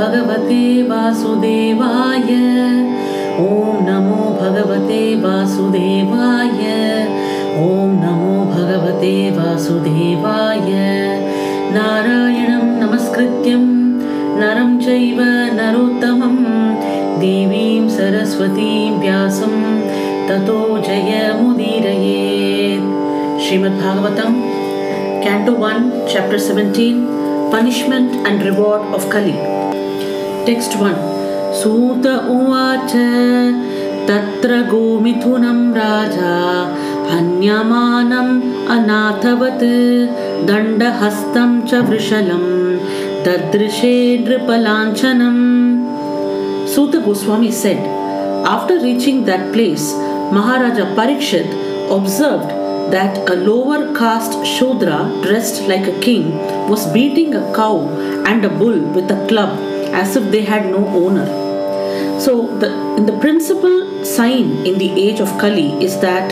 भगवते वासुदेवाय। ॐ नमो भगवते वासुदेवाय। ॐ नमो भगवते वासुदेवाय। नारायणं नमस्कृत्यं नरं चैव नरोत्तमं। देवीं सरस्वतीं व्यासं ततो जयमुदीरयेत् श्रीमद्भागवतं Canto 1, Chapter 17 Punishment and Reward of Kali. Text 1 सूत उवाच तत्र गोमिथुनं राजा हन्यमानम् अनाथवत् दण्डहस्तं च वृषलं ददृशे नृपलाञ्छनम् Suta Goswami said, After reaching that place, Maharaja Parikshit observed that a lower caste Shudra dressed like a king was beating a cow and a bull with a club as if they had no owner. So, the, the principal sign in the age of Kali is that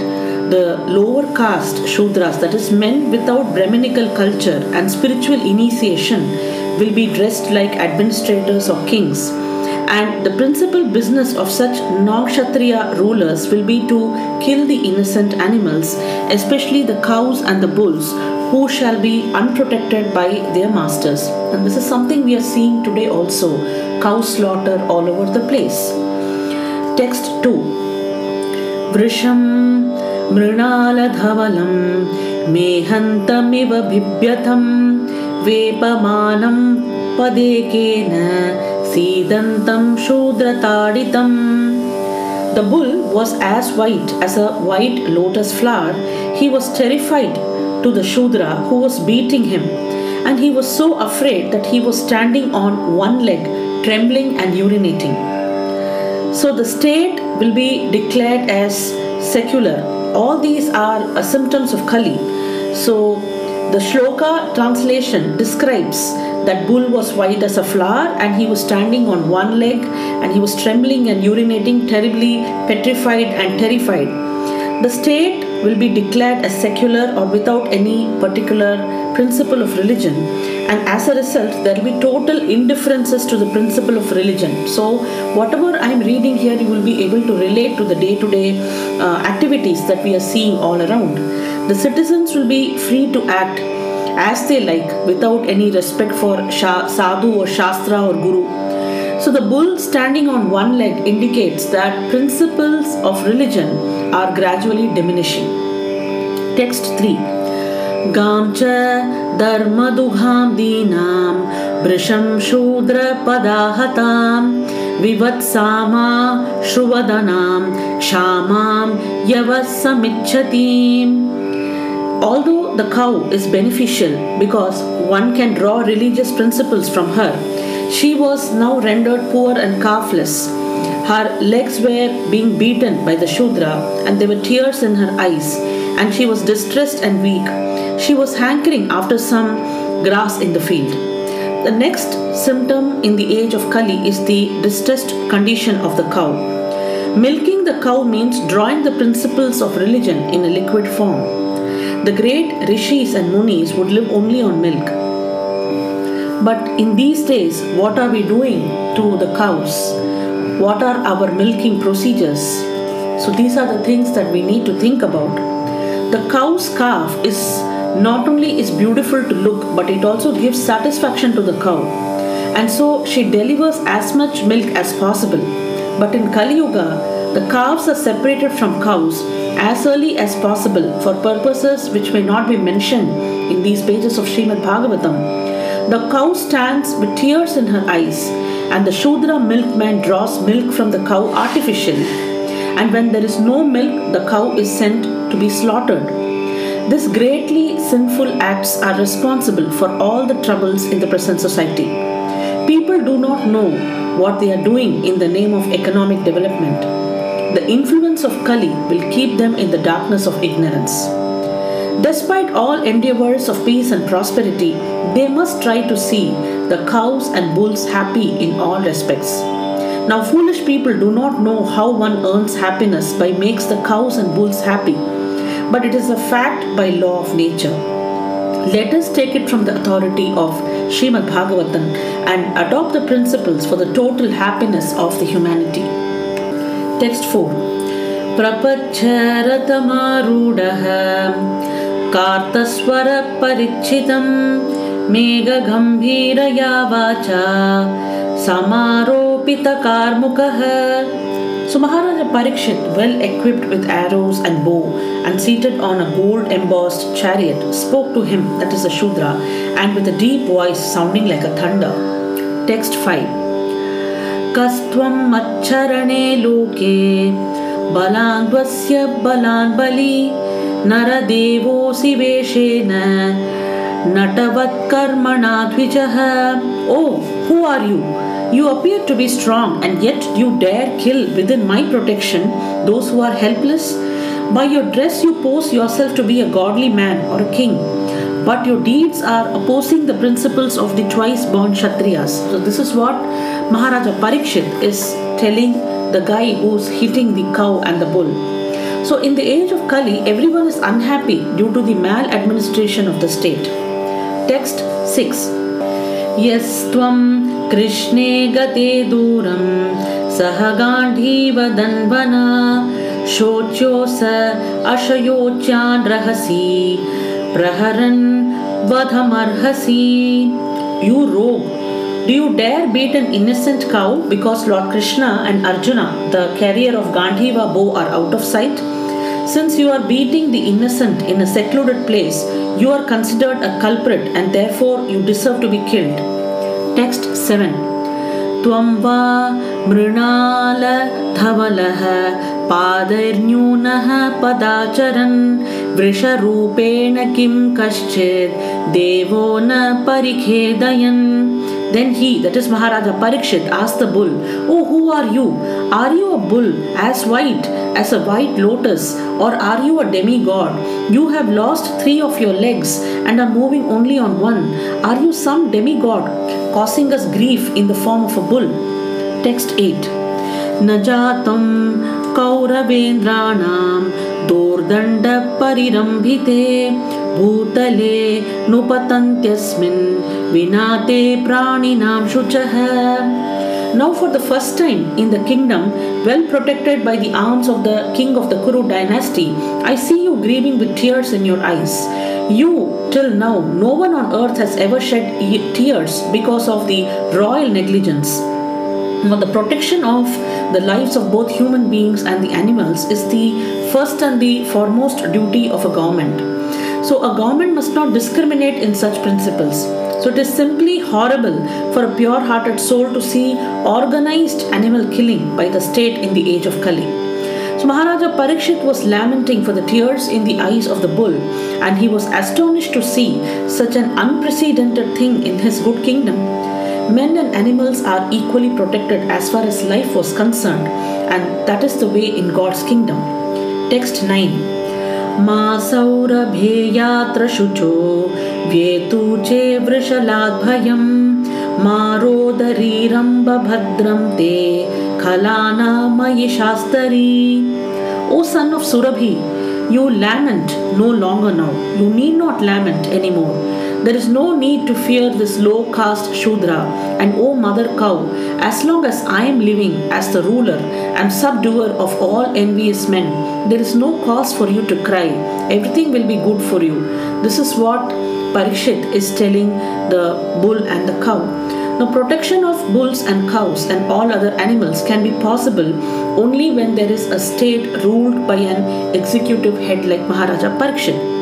the lower caste Shudras, that is, men without Brahminical culture and spiritual initiation, will be dressed like administrators or kings and the principal business of such non-kshatriya rulers will be to kill the innocent animals especially the cows and the bulls who shall be unprotected by their masters and this is something we are seeing today also cow slaughter all over the place text 2 वृषं मृणालधवलं मेहन्तमिव बिभ्यतं वेपमानं पदेकेन सीदन्तं शूद्रताडितम् The bull was as white as a white lotus flower. He was terrified to the Shudra who was beating him, and he was so afraid that he was standing on one leg, trembling and urinating. So the state will be declared as secular. All these are symptoms of Kali. So the shloka translation describes that bull was white as a flower and he was standing on one leg and he was trembling and urinating terribly petrified and terrified the state will be declared as secular or without any particular principle of religion. And as a result there will be total indifferences to the principle of religion. So whatever i am reading here you will be able to relate to the day to day activities that we are seeing all around. The citizens will be free to act as they like without any respect for sadhu or shastra or guru. So the bull standing on one leg indicates that principles of religion are gradually diminishing. Text 3 Gam cha dharmadugham dinam brisham shudra padahatam vivatsama shruvadanam kshamam yavasamichatim Although the cow is beneficial because one can draw religious principles from her, she was now rendered poor and calfless. Her legs were being beaten by the Shudra, and there were tears in her eyes, and she was distressed and weak. She was hankering after some grass in the field. The next symptom in the age of Kali is the distressed condition of the cow. Milking the cow means drawing the principles of religion in a liquid form. The great rishis and munis would live only on milk. But in these days, what are we doing to the cows? What are our milking procedures? So, these are the things that we need to think about. The cow's calf is not only is beautiful to look, but it also gives satisfaction to the cow. And so she delivers as much milk as possible. But in Kali Yuga, the calves are separated from cows as early as possible for purposes which may not be mentioned in these pages of Srimad Bhagavatam. The cow stands with tears in her eyes, and the Shudra milkman draws milk from the cow artificially. And when there is no milk, the cow is sent to be slaughtered. These greatly sinful acts are responsible for all the troubles in the present society. People do not know what they are doing in the name of economic development. The influence of Kali will keep them in the darkness of ignorance. Despite all endeavors of peace and prosperity, they must try to see the cows and bulls happy in all respects. Now, foolish people do not know how one earns happiness by makes the cows and bulls happy, but it is a fact by law of nature. Let us take it from the authority of Srimad Bhagavatam and adopt the principles for the total happiness of the humanity. Text 4 प्रपच्छरतमारूढः कार्तस्वरपरिच्छितं मेघगम्भीरया वाचा। समारोपितकार्मुकः। So Maharaja Parikshit, well equipped with arrows and bow and seated on a gold embossed chariot, spoke to him, that is a Shudra, and with a deep voice sounding like a thunder. Text 5 कस्त्वं मच्छरणे लोके बलान्वस्य बलान् बलि नरदेवोऽसि वेषेण नटवत्कर्मणा द्विजः Oh, who are you? You appear to be strong, and yet you dare kill within my protection those who are helpless. By your dress, you pose yourself to be a godly man or a king, but your deeds are opposing the principles of the twice born Kshatriyas. So, this is what Maharaja Parikshit is telling the guy who's hitting the cow and the bull. So, in the age of Kali, everyone is unhappy due to the maladministration of the state. Text 6 यस्त्वं कृष्णे गते दूरं सह गाण्डीवदन्वना शोच्योऽस अशयोच्यान् रहसि प्रहरन् वधमर्हसि You rogue, do you dare beat an innocent cow because Lord Krishna and Arjuna, the carrier of Gandhiva bow, are out of sight? Since you are beating the innocent in a secluded place, you are considered a culprit and therefore you deserve to be killed. Text 7 Tvam brinala thavala dhavalah padarnyunah padacharan vrisharupena kim kaschid devo na parikhedayan then he, that is Maharaja Parikshit, asked the bull, Oh, who are you? Are you a bull as white as a white lotus, or are you a demigod? You have lost three of your legs and are moving only on one. Are you some demigod causing us grief in the form of a bull? Text 8 नजातं कौरवेन्द्राणां दोर्दण्डपरिरम्भिते भूतले नुपतन्त्यस्मिन् विना ते प्राणिनां शुचः now, for the first time in the kingdom, well protected by the arms of the king of the Kuru dynasty, I see you grieving with tears in your eyes. You, till now, no one on earth has ever shed tears because of the royal negligence. Now, the protection of the lives of both human beings and the animals is the first and the foremost duty of a government. So, a government must not discriminate in such principles. So, it is simply horrible for a pure hearted soul to see organized animal killing by the state in the age of Kali. So, Maharaja Parikshit was lamenting for the tears in the eyes of the bull, and he was astonished to see such an unprecedented thing in his good kingdom. Men and animals are equally protected as far as life was concerned, and that is the way in God's kingdom. Text 9 मा सौरभेयात्र शुचो व्येतु चे वृषलाद्भयं मा रोदरीरम्बभद्रं ते खलानामयि Shastri O son of Surabhi, you lament no longer now. You need not lament anymore. There is no need to fear this low caste Shudra. And O mother cow, as long as I am living as the ruler and subduer of all envious men, there is no cause for you to cry. Everything will be good for you. This is what Parikshit is telling the bull and the cow. Now, protection of bulls and cows and all other animals can be possible only when there is a state ruled by an executive head like Maharaja Parikshit.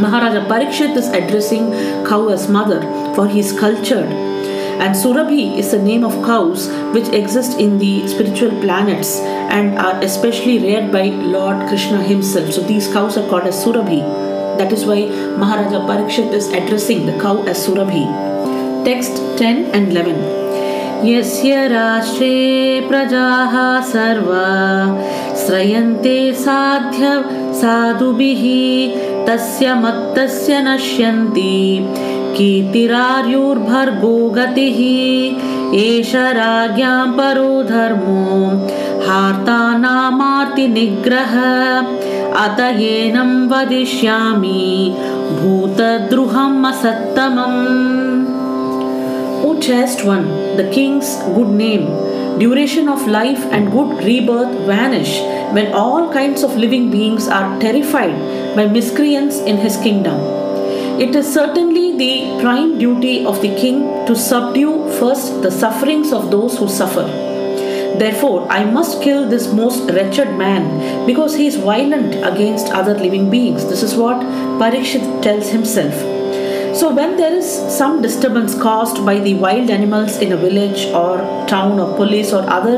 Maharaja Parikshit is addressing cow as mother for he is cultured. And Surabhi is the name of cows which exist in the spiritual planets and are especially reared by Lord Krishna himself. So these cows are called as Surabhi. That is why Maharaja Parikshit is addressing the cow as Surabhi. Text 10 and 11. यस्य राष्ट्रे प्रजाः सर्वा श्रयन्ते साध्य साधुभिः तस्य मत्तस्य नश्यन्ति। कीर्तिरार्युर्भर्गो गतिः। एष राज्ञां परो धर्मो। हार्तानामार्तिनिग्रह। अत एनं वदिष्यामि। भूतद्रुहम् असत्तमम्। Chaste one, the king's good name, duration of life, and good rebirth vanish when all kinds of living beings are terrified by miscreants in his kingdom. It is certainly the prime duty of the king to subdue first the sufferings of those who suffer. Therefore, I must kill this most wretched man because he is violent against other living beings. This is what Parikshit tells himself. So, when there is some disturbance caused by the wild animals in a village or town or police or other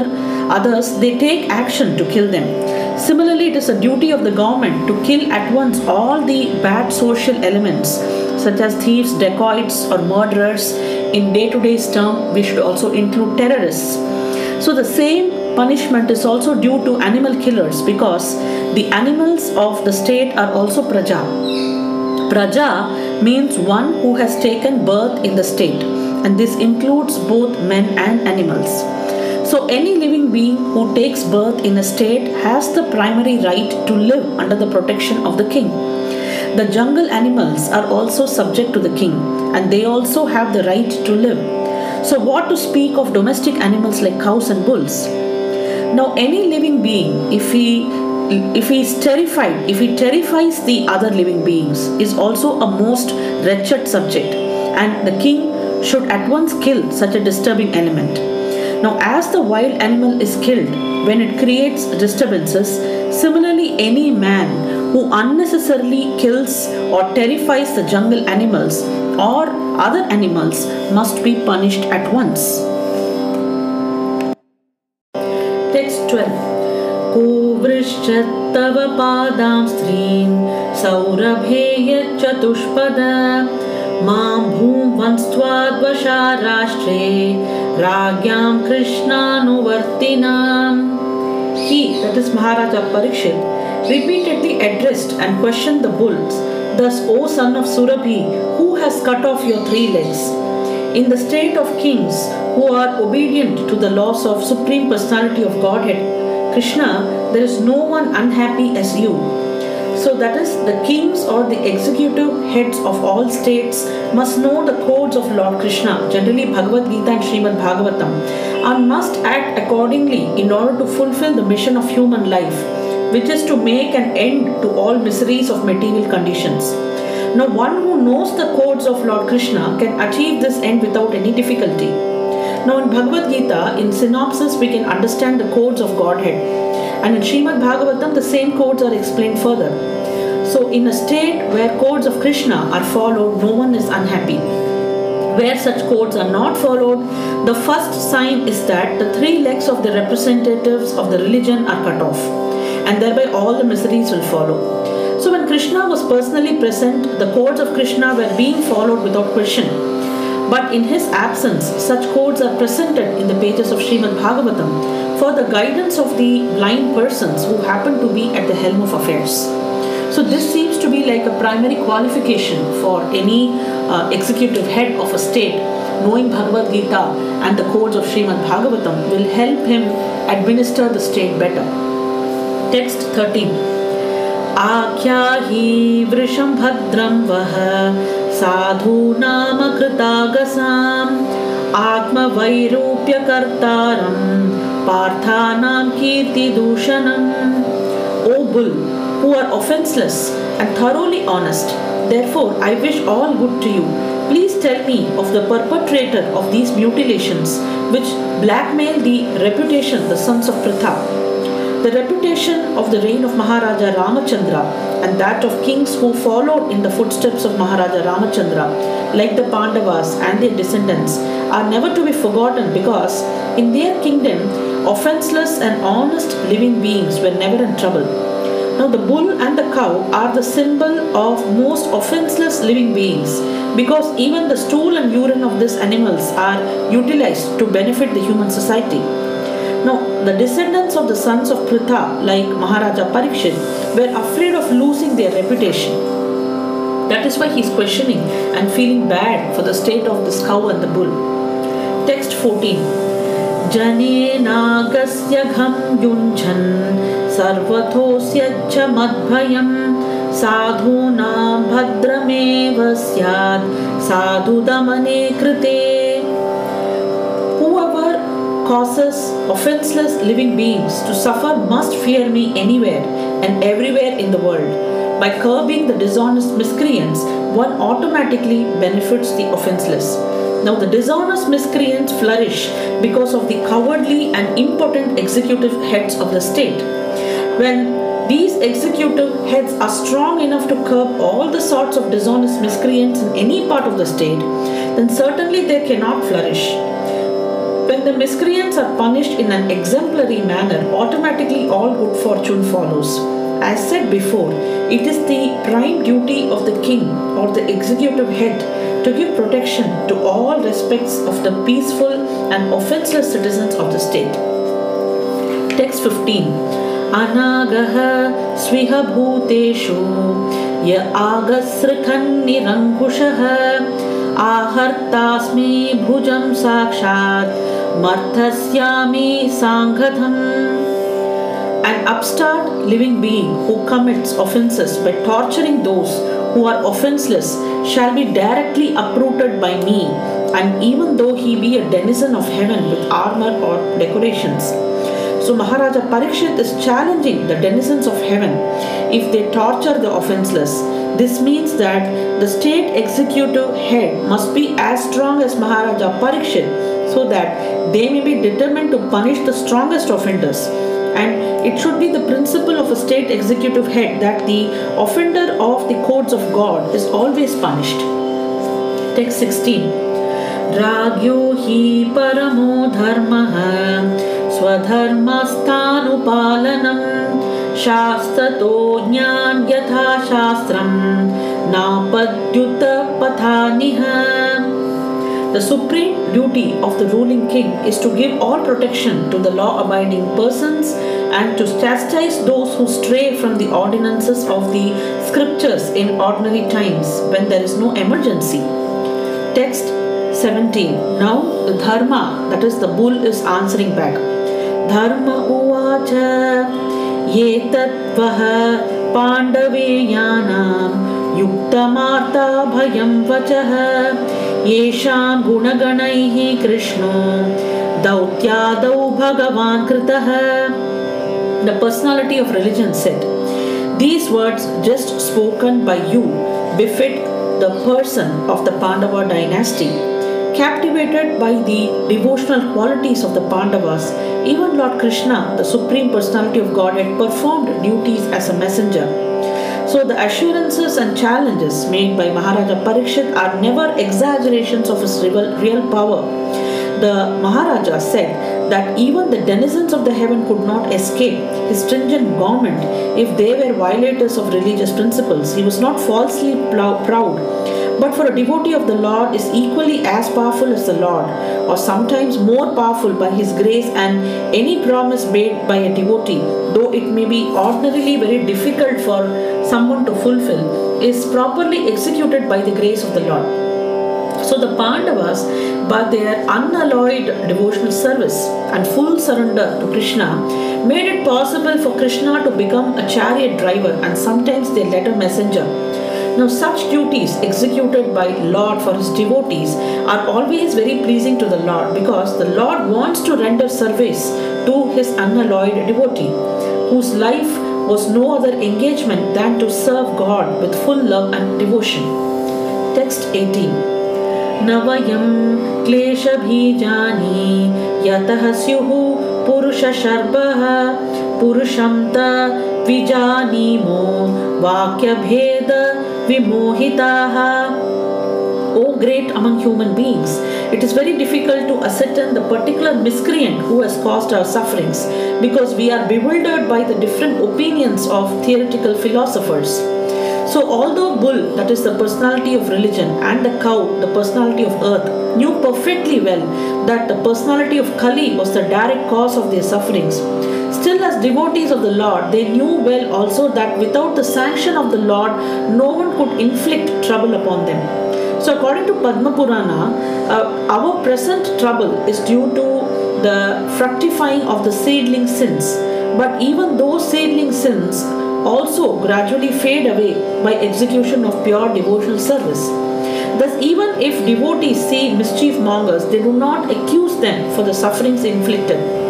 others, they take action to kill them. Similarly, it is a duty of the government to kill at once all the bad social elements, such as thieves, dacoits, or murderers. In day to day term, we should also include terrorists. So, the same punishment is also due to animal killers because the animals of the state are also praja. Praja means one who has taken birth in the state, and this includes both men and animals. So, any living being who takes birth in a state has the primary right to live under the protection of the king. The jungle animals are also subject to the king, and they also have the right to live. So, what to speak of domestic animals like cows and bulls? Now, any living being, if he if he is terrified, if he terrifies the other living beings, is also a most wretched subject, and the king should at once kill such a disturbing element. Now, as the wild animal is killed when it creates disturbances, similarly, any man who unnecessarily kills or terrifies the jungle animals or other animals must be punished at once. Text 12 को तव पादां स्त्रीं सौरभेय चतुष्पद मां भूवंस्त्वाद्वशा राष्ट्रे राज्ञां कृष्णानुवर्तिनाम् He, that is Maharaja Parikshit, repeatedly addressed and questioned the bulls, Thus, O son of Surabhi, who has cut off your three legs? In the state of kings who are obedient to the laws of Supreme Personality of Godhead, Krishna, there is no one unhappy as you. So, that is, the kings or the executive heads of all states must know the codes of Lord Krishna, generally Bhagavad Gita and Srimad Bhagavatam, and must act accordingly in order to fulfill the mission of human life, which is to make an end to all miseries of material conditions. Now, one who knows the codes of Lord Krishna can achieve this end without any difficulty. Now, in Bhagavad Gita, in synopsis, we can understand the codes of Godhead. And in Srimad Bhagavatam, the same codes are explained further. So, in a state where codes of Krishna are followed, no one is unhappy. Where such codes are not followed, the first sign is that the three legs of the representatives of the religion are cut off, and thereby all the miseries will follow. So, when Krishna was personally present, the codes of Krishna were being followed without question. But in his absence, such codes are presented in the pages of Srimad Bhagavatam for the guidance of the blind persons who happen to be at the helm of affairs. So, this seems to be like a primary qualification for any uh, executive head of a state. Knowing Bhagavad Gita and the codes of Srimad Bhagavatam will help him administer the state better. Text 13 आख्याहि वृषं भद्रं वः साधूनाम कृतागसाम् आत्मवैरूप्यकर्तारं पार्थानां कीर्तिदूषणम् O bull, who are offenseless and thoroughly honest, therefore I wish all good to you. Please tell me of the perpetrator of these mutilations which blackmail the reputation the sons of Pritha the reputation of the reign of Maharaja Ramachandra and that of kings who followed in the footsteps of Maharaja Ramachandra, like the Pandavas and their descendants, are never to be forgotten because in their kingdom, offenseless and honest living beings were never in trouble. Now, the bull and the cow are the symbol of most offenseless living beings because even the stool and urine of these animals are utilized to benefit the human society. Now, the descendants of the sons of Pritha, like Maharaja Parikshit, were afraid of losing their reputation. That is why he is questioning and feeling bad for the state of this cow and the bull. Text 14 जनेनागस्य घं युञ्जन् सर्वथोऽस्य च मद्भयं साधूनां भद्रमेव स्यात् साधुदमने कृते causes offenseless living beings to suffer must fear me anywhere and everywhere in the world. By curbing the dishonest miscreants, one automatically benefits the offenseless. Now, the dishonest miscreants flourish because of the cowardly and impotent executive heads of the state. When these executive heads are strong enough to curb all the sorts of dishonest miscreants in any part of the state, then certainly they cannot flourish. When the miscreants are punished in an exemplary manner, automatically all good fortune follows. As said before, it is the prime duty of the king or the executive head to give protection to all respects of the peaceful and offenseless citizens of the state. Text 15 अनागः स्विह भूतेषु य आगसृखन्निरङ्कुशः आहर्तास्मि भुजं साक्षात् Marthasyami Sangatham. An upstart living being who commits offences by torturing those who are offenceless shall be directly uprooted by me, and even though he be a denizen of heaven with armor or decorations. So Maharaja Parikshit is challenging the denizens of heaven if they torture the offenceless. This means that the state executive head must be as strong as Maharaja Parikshit so that they may be determined to punish the strongest offenders and it should be the principle of a state executive head that the offender of the codes of God is always punished. Text 16 Ragyo hi paramo dharmaha स्वधर्मस्थानुपालनं शास्ततो ज्ञान्यथा शास्त्रं नापद्युत पथानिह the supreme duty of the ruling king is to give all protection to the law abiding persons and to chastise those who stray from the ordinances of the scriptures in ordinary times when there is no emergency. Text 17. Now the Dharma, that is the bull, is answering back. Dharma uvacha yetat पाण्डवेयानां युक्तमार्ता भयं वचः येषां गुणगणैः कृष्णो दौत्यादौ भगवान् कृतः The personality of religion said, These words just spoken by you befit the person of the Pandava dynasty. Captivated by the devotional qualities of the Pandavas, even Lord Krishna, the Supreme Personality of Godhead, performed duties as a messenger. So the assurances and challenges made by Maharaja Parikshit are never exaggerations of his real power. The Maharaja said that even the denizens of the heaven could not escape his stringent government if they were violators of religious principles. He was not falsely proud, but for a devotee of the Lord is equally as powerful as the Lord, or sometimes more powerful by his grace and any promise made by a devotee, though it may be ordinarily very difficult for someone to fulfill is properly executed by the grace of the Lord. So the Pandavas, by their unalloyed devotional service and full surrender to Krishna, made it possible for Krishna to become a chariot driver and sometimes their letter messenger. Now, such duties executed by Lord for his devotees are always very pleasing to the Lord because the Lord wants to render service to his unalloyed devotee, whose life was no other engagement than to serve God with full love and devotion. Text 18 नवयं क्लेशबीजानि यतः स्युः पुरुषशर्पः पुरुषं त विजानीमो वाक्यभेद विमोहिताः O great among human beings, it is very difficult to ascertain the particular miscreant who has caused our sufferings because we are bewildered by the different opinions of theoretical philosophers. So, although Bull, that is the personality of religion, and the cow, the personality of earth, knew perfectly well that the personality of Kali was the direct cause of their sufferings, still, as devotees of the Lord, they knew well also that without the sanction of the Lord, no one could inflict trouble upon them. So, according to Padma Purana, uh, our present trouble is due to the fructifying of the seedling sins. But even those seedling sins also gradually fade away by execution of pure devotional service. Thus, even if devotees see mischief mongers, they do not accuse them for the sufferings inflicted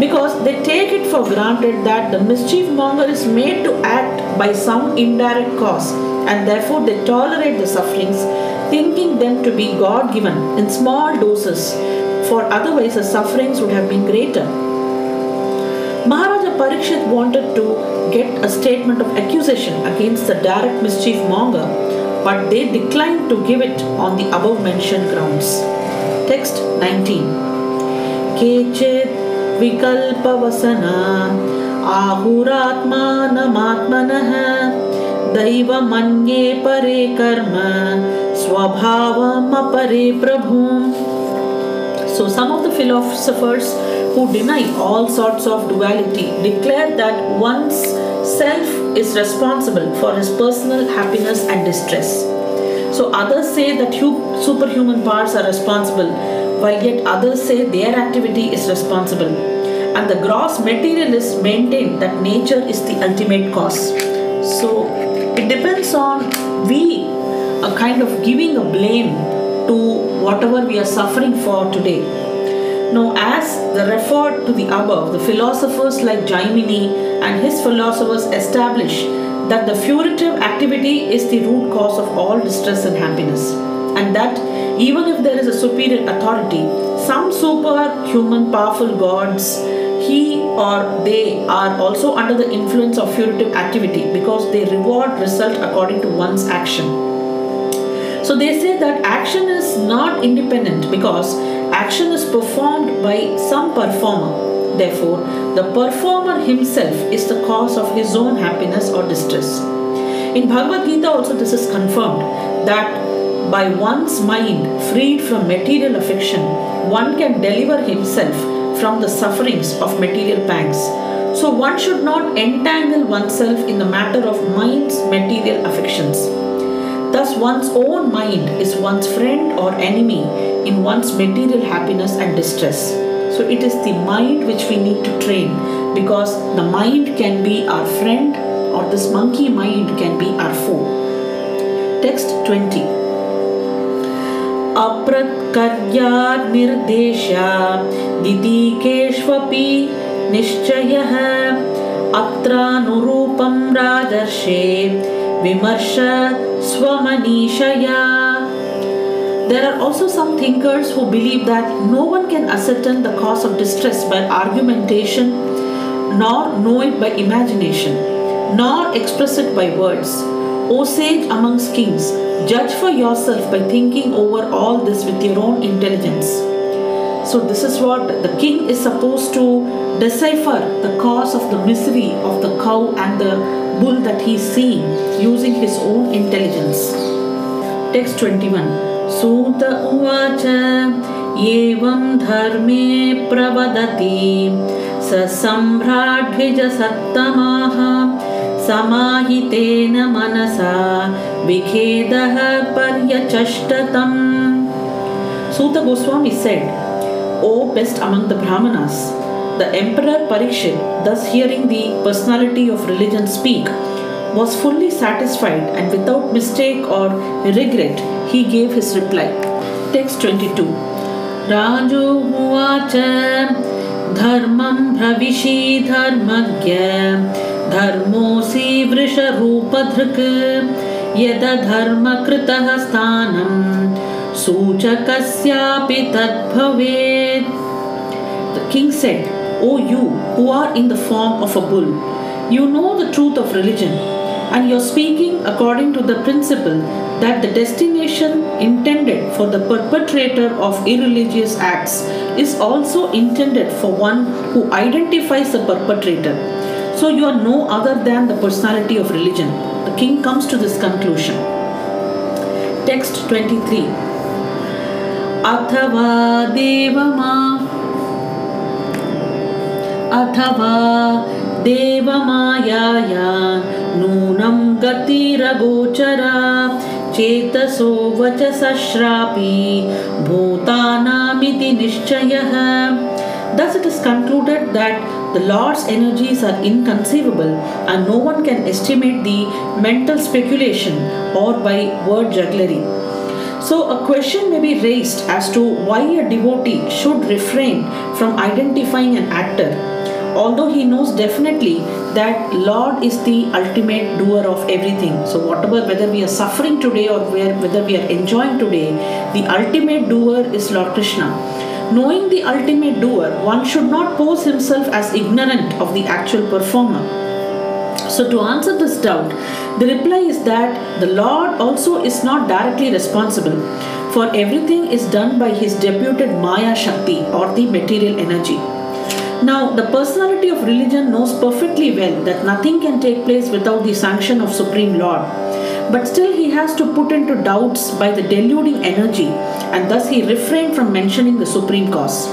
because they take it for granted that the mischief monger is made to act by some indirect cause and therefore they tolerate the sufferings, thinking them to be God given in small doses, for otherwise the sufferings would have been greater. Maharaja Parikshit wanted to get a statement of accusation against the direct mischief monger, but they declined to give it on the above mentioned grounds. Text 19 केचित् विकल्पवसना आहुरात्मानमात्मनः दैवमन्ये परे कर्म स्वभावमपरे प्रभुम् So some of the philosophers who deny all sorts of duality declare that one's self is responsible for his personal happiness and distress. So others say that superhuman powers are responsible, while yet others say their activity is responsible. And the gross materialists maintain that nature is the ultimate cause. So it depends on we a kind of giving a blame to whatever we are suffering for today. Now, as the referred to the above, the philosophers like Jaimini and his philosophers establish that the fruitive activity is the root cause of all distress and happiness, and that even if there is a superior authority, some superhuman powerful gods, he or they are also under the influence of fruitive activity because they reward result according to one's action. So they say that action is not independent because action is performed by some performer. Therefore, the performer himself is the cause of his own happiness or distress. In Bhagavad Gita, also, this is confirmed that by one's mind freed from material affection, one can deliver himself from the sufferings of material pangs. So, one should not entangle oneself in the matter of mind's material affections. Thus, one's own mind is one's friend or enemy in one's material happiness and distress. So, it is the mind which we need to train because the mind can be our friend or this monkey mind can be our foe. Text 20 अप्रत्कर्यार्निर्देश्या दिदीकेष्वपि निश्चयः अत्रानुरूपं राजर्षे विमर्श Swamanishaya. There are also some thinkers who believe that no one can ascertain the cause of distress by argumentation, nor know it by imagination, nor express it by words. O sage amongst kings, judge for yourself by thinking over all this with your own intelligence. So, this is what the king is supposed to decipher the cause of the misery of the cow and the bull that he is seeing using his own intelligence. Text 21 Sut Uvacha Yevam Dharme Pravadati Sasamradhvija Sattamaha समाहितेन Mansa विखेदः पर्यचष्टतम् Suta Goswami said, O best among the Brahmanas, the Emperor Parikshit, thus hearing the personality of religion speak, was fully satisfied and without mistake or regret, he gave his reply. Text 22 Raju Huvacha Dharmam Bhavishi Dharmagya Dharmosi Vrisharoopadhrik Yada Dharma Kritaha Stanam Suchakasyapi Tadbhavet The king said, O you who are in the form of a bull, you know the truth of religion, and you're speaking according to the principle that the destination intended for the perpetrator of irreligious acts is also intended for one who identifies the perpetrator. So you are no other than the personality of religion. The king comes to this conclusion. Text 23 अथवा देवमा अथवा देवमायाया नूनं गतिरगोचरा चेतसो वचसश्रापि भूतानामिति निश्चयः Thus it is concluded that the Lord's energies are inconceivable and no one can estimate the mental speculation or by word jugglery. So, a question may be raised as to why a devotee should refrain from identifying an actor, although he knows definitely that Lord is the ultimate doer of everything. So, whatever, whether we are suffering today or whether we are enjoying today, the ultimate doer is Lord Krishna. Knowing the ultimate doer, one should not pose himself as ignorant of the actual performer. So, to answer this doubt, the reply is that the Lord also is not directly responsible, for everything is done by his deputed Maya Shakti or the material energy. Now, the personality of religion knows perfectly well that nothing can take place without the sanction of Supreme Lord. But still, he has to put into doubts by the deluding energy, and thus he refrained from mentioning the Supreme Cause.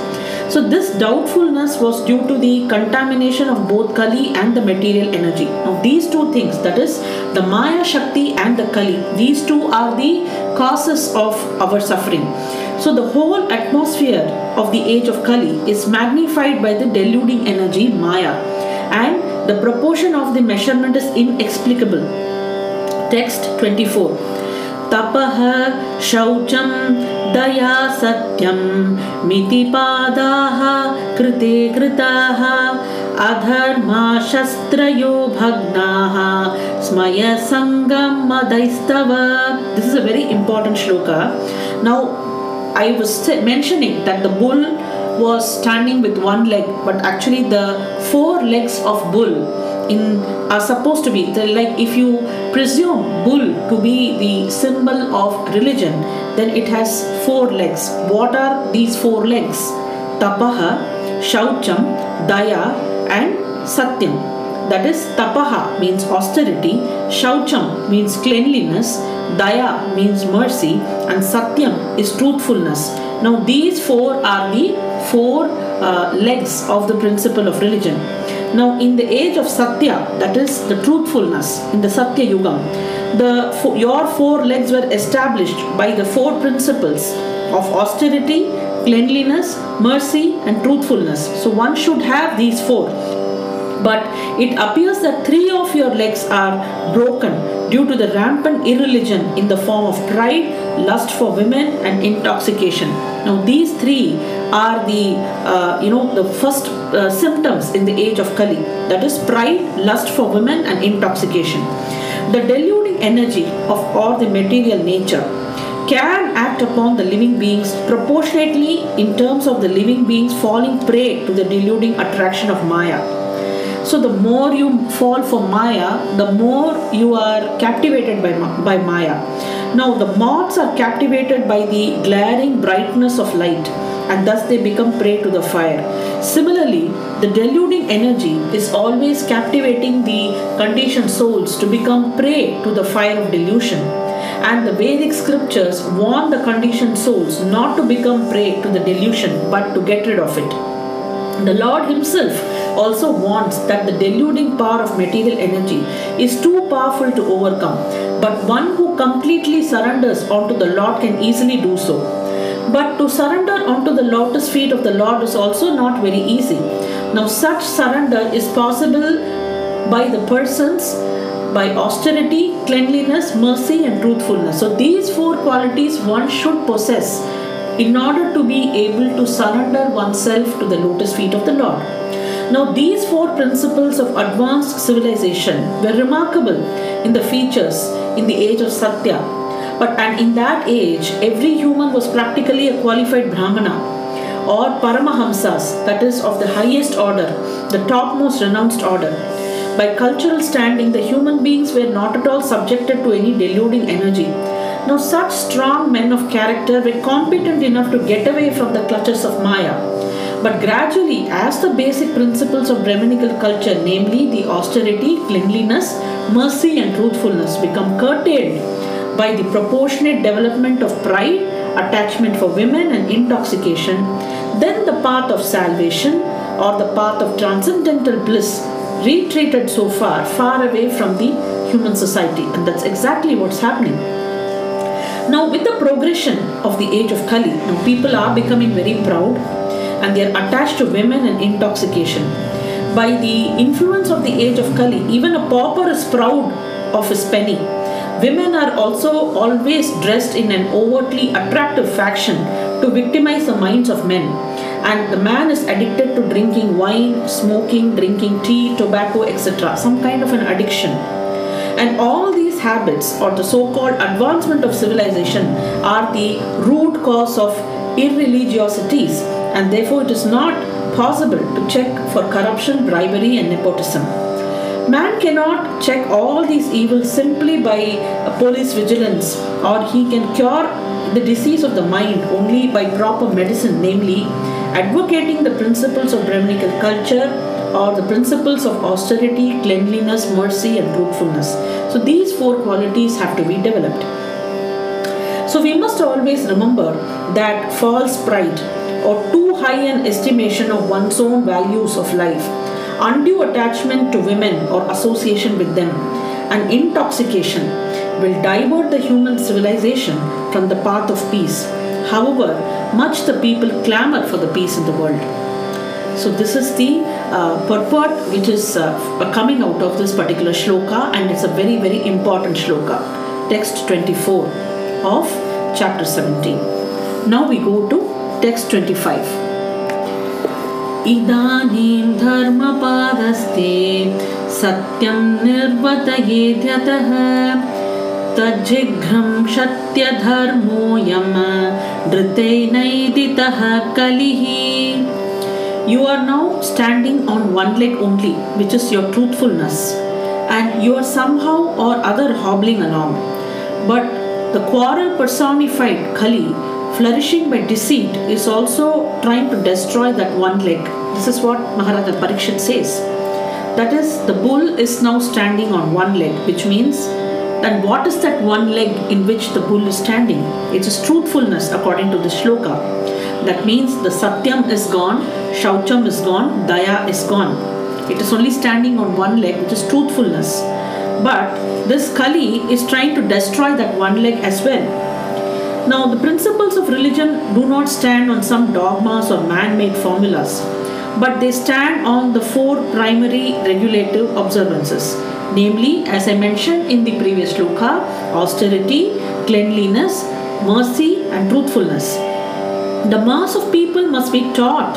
So, this doubtfulness was due to the contamination of both Kali and the material energy. Now, these two things, that is, the Maya Shakti and the Kali, these two are the causes of our suffering. So, the whole atmosphere of the age of Kali is magnified by the deluding energy Maya, and the proportion of the measurement is inexplicable. Text 24 तपः शौचं दया सत्यं मितिपादाः कृते कृताः अधर्मा शस्त्रयो भग्नाः स्मयसङ्गं मदैस्तव This is a very important shloka. Now, I was mentioning that the bull was standing with one leg, but actually the four legs of bull in are supposed to be. Like if you presume bull to be the symbol of religion then it has four legs. What are these four legs? Tapaha shaucham daya and satyam. That is tapaha means austerity shaucham means cleanliness daya means mercy and satyam is truthfulness. Now these four are the four uh, legs of the principle of religion now, in the age of Satya, that is the truthfulness, in the Satya Yuga, the your four legs were established by the four principles of austerity, cleanliness, mercy, and truthfulness. So, one should have these four. But it appears that three of your legs are broken due to the rampant irreligion in the form of pride, lust for women, and intoxication. Now, these three are the uh, you know the first uh, symptoms in the age of Kali. That is pride, lust for women, and intoxication. The deluding energy of all the material nature can act upon the living beings proportionately in terms of the living beings falling prey to the deluding attraction of Maya. So the more you fall for Maya, the more you are captivated by, by Maya. Now the moths are captivated by the glaring brightness of light and thus they become prey to the fire. Similarly, the deluding energy is always captivating the conditioned souls to become prey to the fire of delusion. And the Vedic scriptures warn the conditioned souls not to become prey to the delusion but to get rid of it. The Lord Himself also warns that the deluding power of material energy is too powerful to overcome, but one who completely surrenders onto the Lord can easily do so. But to surrender unto the lotus feet of the Lord is also not very easy. Now, such surrender is possible by the persons by austerity, cleanliness, mercy, and truthfulness. So, these four qualities one should possess in order to be able to surrender oneself to the lotus feet of the Lord. Now, these four principles of advanced civilization were remarkable in the features in the age of Satya. But and in that age, every human was practically a qualified Brahmana or Paramahamsas, that is of the highest order, the topmost renounced order. By cultural standing, the human beings were not at all subjected to any deluding energy. Now, such strong men of character were competent enough to get away from the clutches of Maya but gradually, as the basic principles of Brahminical culture, namely the austerity, cleanliness, mercy, and truthfulness, become curtailed by the proportionate development of pride, attachment for women, and intoxication, then the path of salvation or the path of transcendental bliss retreated so far, far away from the human society. And that's exactly what's happening. Now, with the progression of the age of Kali, now people are becoming very proud and they are attached to women and intoxication. By the influence of the age of Kali, even a pauper is proud of his penny. Women are also always dressed in an overtly attractive fashion to victimize the minds of men. And the man is addicted to drinking wine, smoking, drinking tea, tobacco, etc. Some kind of an addiction. And all these habits, or the so called advancement of civilization, are the root cause of irreligiosities, and therefore it is not possible to check for corruption, bribery, and nepotism. Man cannot check all these evils simply by police vigilance, or he can cure the disease of the mind only by proper medicine, namely advocating the principles of Brahminical culture or the principles of austerity, cleanliness, mercy, and truthfulness. So these four qualities have to be developed. So we must always remember that false pride or too high an estimation of one's own values of life, undue attachment to women or association with them, and intoxication will divert the human civilization from the path of peace. However, much the people clamor for the peace in the world. So, this is the uh, purport which is uh, coming out of this particular shloka, and it's a very, very important shloka. Text 24 of chapter 17. Now we go to text 25. इदानीं धर्मपादस्ते सत्यं निर्वतयेद्यतः तज्जिघ्रं सत्यधर्मोऽयं धृतैनैदितः कलिः only, which is your truthfulness, and you are somehow or other hobbling along. But the quarrel personified Kali, flourishing by deceit, is also trying to destroy that one leg. This is what Maharaja Parikshit says. That is, the bull is now standing on one leg, which means that what is that one leg in which the bull is standing? It is truthfulness according to the shloka. That means the satyam is gone, shaucham is gone, daya is gone. It is only standing on one leg, which is truthfulness. But this Kali is trying to destroy that one leg as well. Now, the principles of religion do not stand on some dogmas or man made formulas, but they stand on the four primary regulative observances namely, as I mentioned in the previous shloka, austerity, cleanliness, mercy, and truthfulness. The mass of people must be taught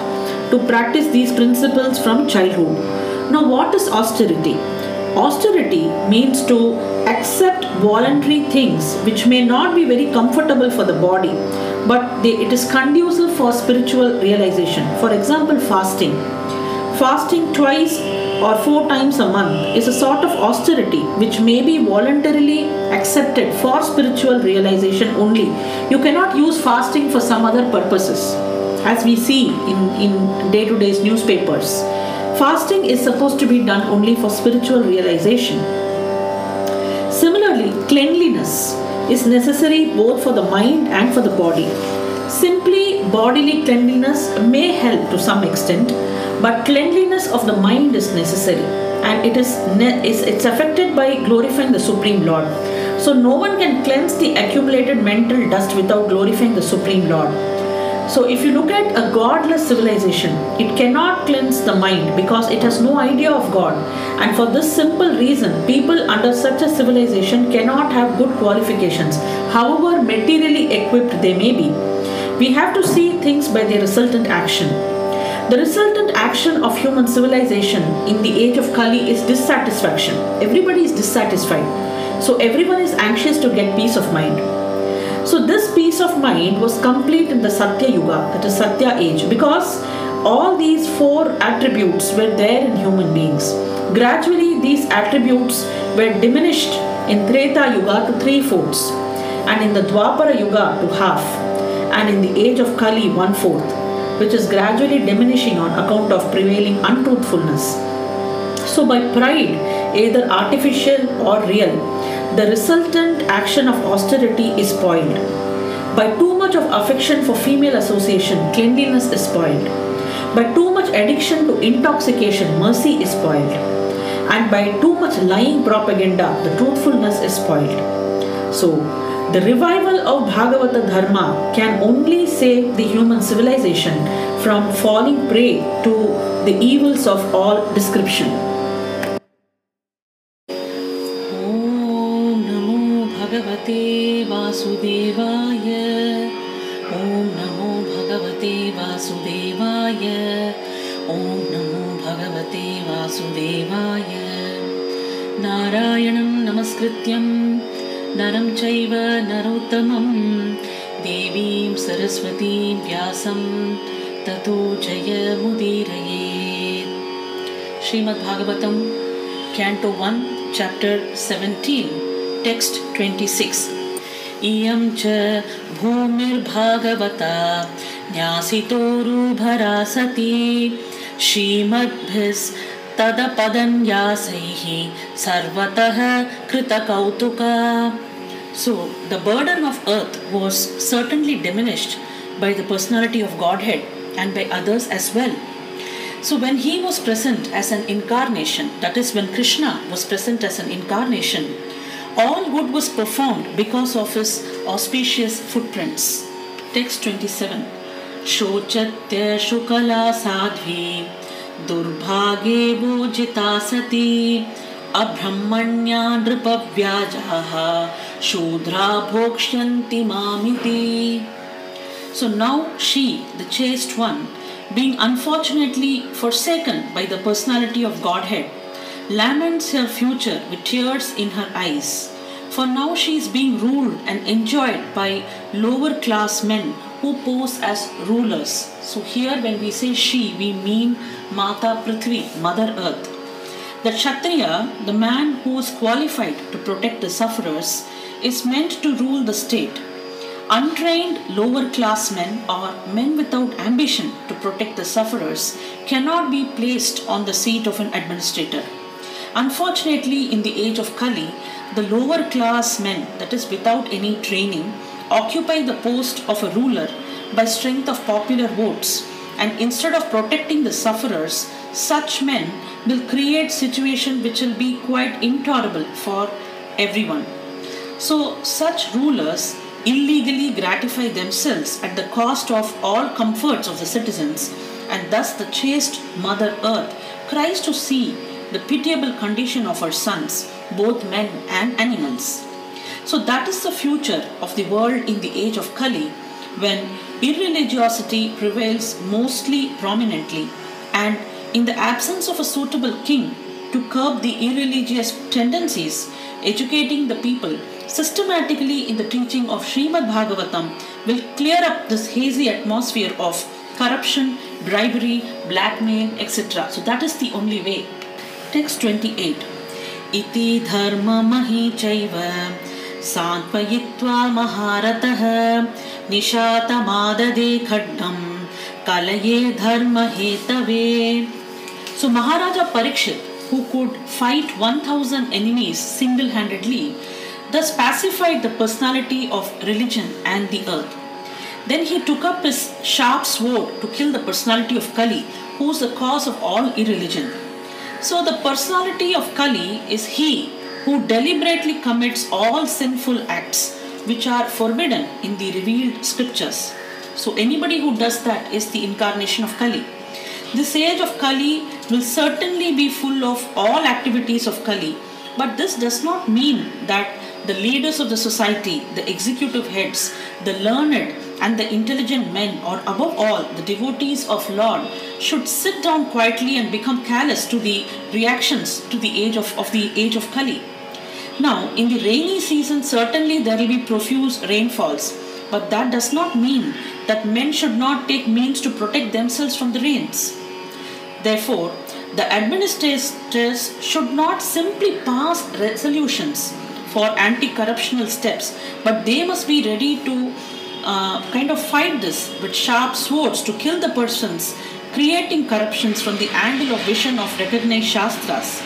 to practice these principles from childhood. Now, what is austerity? Austerity means to accept voluntary things which may not be very comfortable for the body, but they, it is conducive for spiritual realization. For example, fasting. Fasting twice or four times a month is a sort of austerity which may be voluntarily accepted for spiritual realization only. You cannot use fasting for some other purposes, as we see in, in day to day newspapers. Fasting is supposed to be done only for spiritual realization. Similarly, cleanliness is necessary both for the mind and for the body. Simply bodily cleanliness may help to some extent, but cleanliness of the mind is necessary and it is it's affected by glorifying the supreme lord so no one can cleanse the accumulated mental dust without glorifying the supreme lord so if you look at a godless civilization it cannot cleanse the mind because it has no idea of god and for this simple reason people under such a civilization cannot have good qualifications however materially equipped they may be we have to see things by their resultant action the resultant action of human civilization in the age of Kali is dissatisfaction. Everybody is dissatisfied. So everyone is anxious to get peace of mind. So this peace of mind was complete in the Satya Yuga, that is Satya age, because all these four attributes were there in human beings. Gradually, these attributes were diminished in Treta Yuga to three fourths, and in the Dwapara Yuga to half, and in the age of Kali one fourth which is gradually diminishing on account of prevailing untruthfulness. So, by pride, either artificial or real, the resultant action of austerity is spoiled. By too much of affection for female association, cleanliness is spoiled. By too much addiction to intoxication, mercy is spoiled. And by too much lying propaganda, the truthfulness is spoiled. So, the revival of Bhagavata Dharma can only save the human civilization from falling prey to the evils of all description. संस्कृत्यं नरं चैव नरोत्तमं। देवीं सरस्वतीं व्यासं ततो जयमुदीरयेत्। श्रीमद्भागवतं canto one chapter seventeen text twenty six इयं च भूमिर्भागवता न्यासितोरुभरा सती। श्रीमद्भिस् श्रीमद्भिस्तदपदन्यासैः सर्वतः कृतकौतुका So, the burden of earth was certainly diminished by the personality of Godhead and by others as well. So, when he was present as an incarnation, that is, when Krishna was present as an incarnation, all good was performed because of his auspicious footprints. Text 27 Shochatya Shukala Sadhvi Bojita Sati Abhrahmanya Nripavyajaha Shudra Bhokshyanti Mamiti. So now she, the chaste one, being unfortunately forsaken by the personality of Godhead, laments her future with tears in her eyes. For now she is being ruled and enjoyed by lower class men who pose as rulers. So here when we say she, we mean Mata Prithvi, Mother Earth. The Kshatriya, the man who is qualified to protect the sufferers, is meant to rule the state. Untrained lower class men or men without ambition to protect the sufferers cannot be placed on the seat of an administrator. Unfortunately, in the age of Kali, the lower class men, that is without any training, occupy the post of a ruler by strength of popular votes and instead of protecting the sufferers such men will create situation which will be quite intolerable for everyone. So such rulers illegally gratify themselves at the cost of all comforts of the citizens and thus the chaste mother earth cries to see the pitiable condition of her sons both men and animals so that is the future of the world in the age of kali when irreligiosity prevails mostly prominently, and in the absence of a suitable king to curb the irreligious tendencies, educating the people systematically in the teaching of Srimad Bhagavatam will clear up this hazy atmosphere of corruption, bribery, blackmail, etc. So that is the only way. Text 28 Iti dharma mahi chaiva सान्त्वयित्वा महारथः निशातमाददे खड्गम् कलये धर्महेतवे So Maharaja Parikshit, who could fight 1000 enemies single-handedly, thus pacified the personality of religion and the earth. Then he took up his sharp sword to kill the personality of Kali, who is the cause of all irreligion. So the personality of Kali is he who deliberately commits all sinful acts which are forbidden in the revealed scriptures. So, anybody who does that is the incarnation of Kali. This age of Kali will certainly be full of all activities of Kali, but this does not mean that the leaders of the society, the executive heads, the learned, and the intelligent men, or above all, the devotees of Lord, should sit down quietly and become callous to the reactions to the age of, of the age of Kali. Now, in the rainy season, certainly there will be profuse rainfalls, but that does not mean that men should not take means to protect themselves from the rains. Therefore, the administrators should not simply pass resolutions for anti corruptional steps, but they must be ready to uh, kind of fight this with sharp swords to kill the persons creating corruptions from the angle of vision of recognized Shastras.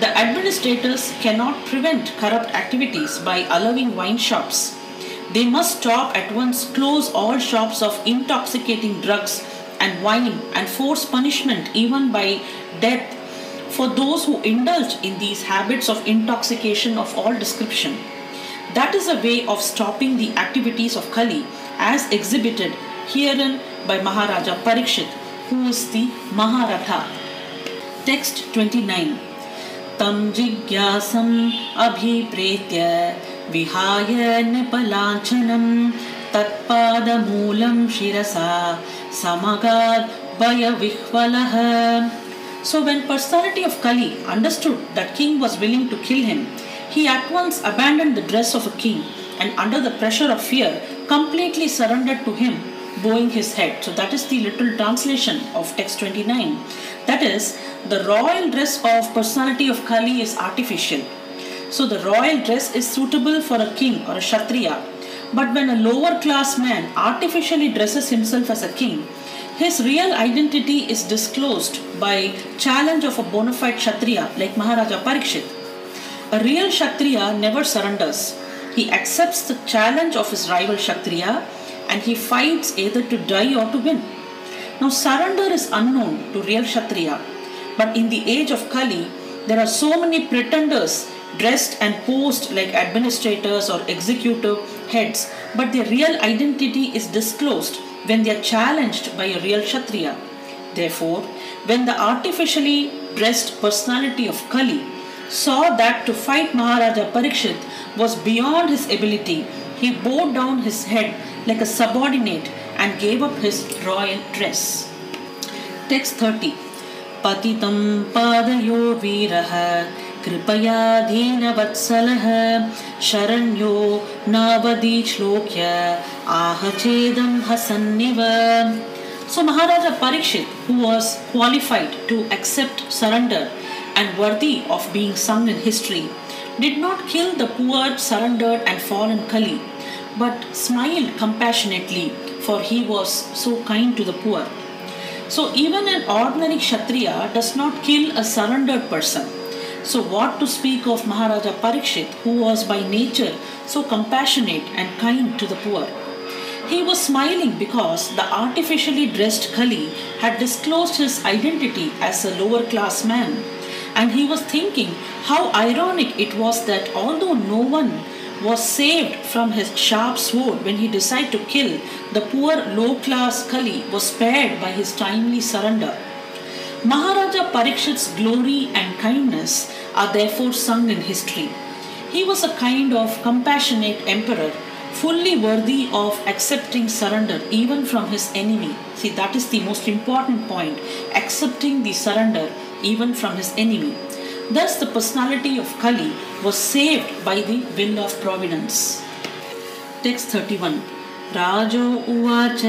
The administrators cannot prevent corrupt activities by allowing wine shops. They must stop at once, close all shops of intoxicating drugs and wine, and force punishment even by death for those who indulge in these habits of intoxication of all description. That is a way of stopping the activities of Kali as exhibited herein by Maharaja Parikshit, who is the Maharatha. Text 29 Tam jigyasam abhipreetya विहाय नृपलाञ्छनं तत्पादमूलं शिरसा समगाद् भयविह्वलः So when personality of Kali understood that king was willing to kill him, he at once abandoned the dress of a king and under the pressure of fear completely surrendered to him bowing his head. So that is the literal translation of text 29. That is, the royal dress of personality of Kali is artificial. So the royal dress is suitable for a king or a kshatriya. But when a lower class man artificially dresses himself as a king, his real identity is disclosed by challenge of a bona fide kshatriya like Maharaja Parikshit. A real kshatriya never surrenders. He accepts the challenge of his rival kshatriya and he fights either to die or to win. Now, surrender is unknown to real Kshatriya, but in the age of Kali, there are so many pretenders dressed and posed like administrators or executive heads, but their real identity is disclosed when they are challenged by a real Kshatriya. Therefore, when the artificially dressed personality of Kali saw that to fight Maharaja Parikshit was beyond his ability, he bowed down his head like a subordinate and gave up his royal dress. Text 30 पतितं पादयो वीरः कृपया दीनवत्सलः शरण्यो नावदी श्लोक्य आह चेदं हसन्निव So Maharaja Parikshit, who was qualified to accept surrender and worthy of being sung in history, did not kill the poor, surrendered and fallen Kali but smiled compassionately, for he was so kind to the poor. So, even an ordinary Kshatriya does not kill a surrendered person. So, what to speak of Maharaja Parikshit, who was by nature so compassionate and kind to the poor? He was smiling because the artificially dressed Kali had disclosed his identity as a lower class man. And he was thinking how ironic it was that although no one was saved from his sharp sword when he decided to kill the poor low class Kali was spared by his timely surrender. Maharaja Parikshit's glory and kindness are therefore sung in history. He was a kind of compassionate emperor, fully worthy of accepting surrender even from his enemy. See, that is the most important point accepting the surrender even from his enemy. Thus, the personality of Kali was saved by the will of providence. Text 31 little of Kali saved by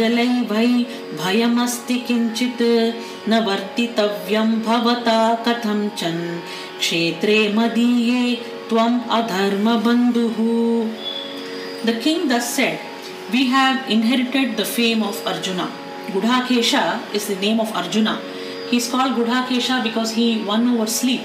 the will भयमस्ति किञ्चित् न वर्तितव्यं भवता भवतान् क्षेत्रे मदीये त्वम् अधर्मबन्धुः the king thus said we have inherited the fame of Arjuna Gudhakesha is the name of Arjuna. He is called Gudhakesha because he won over sleep.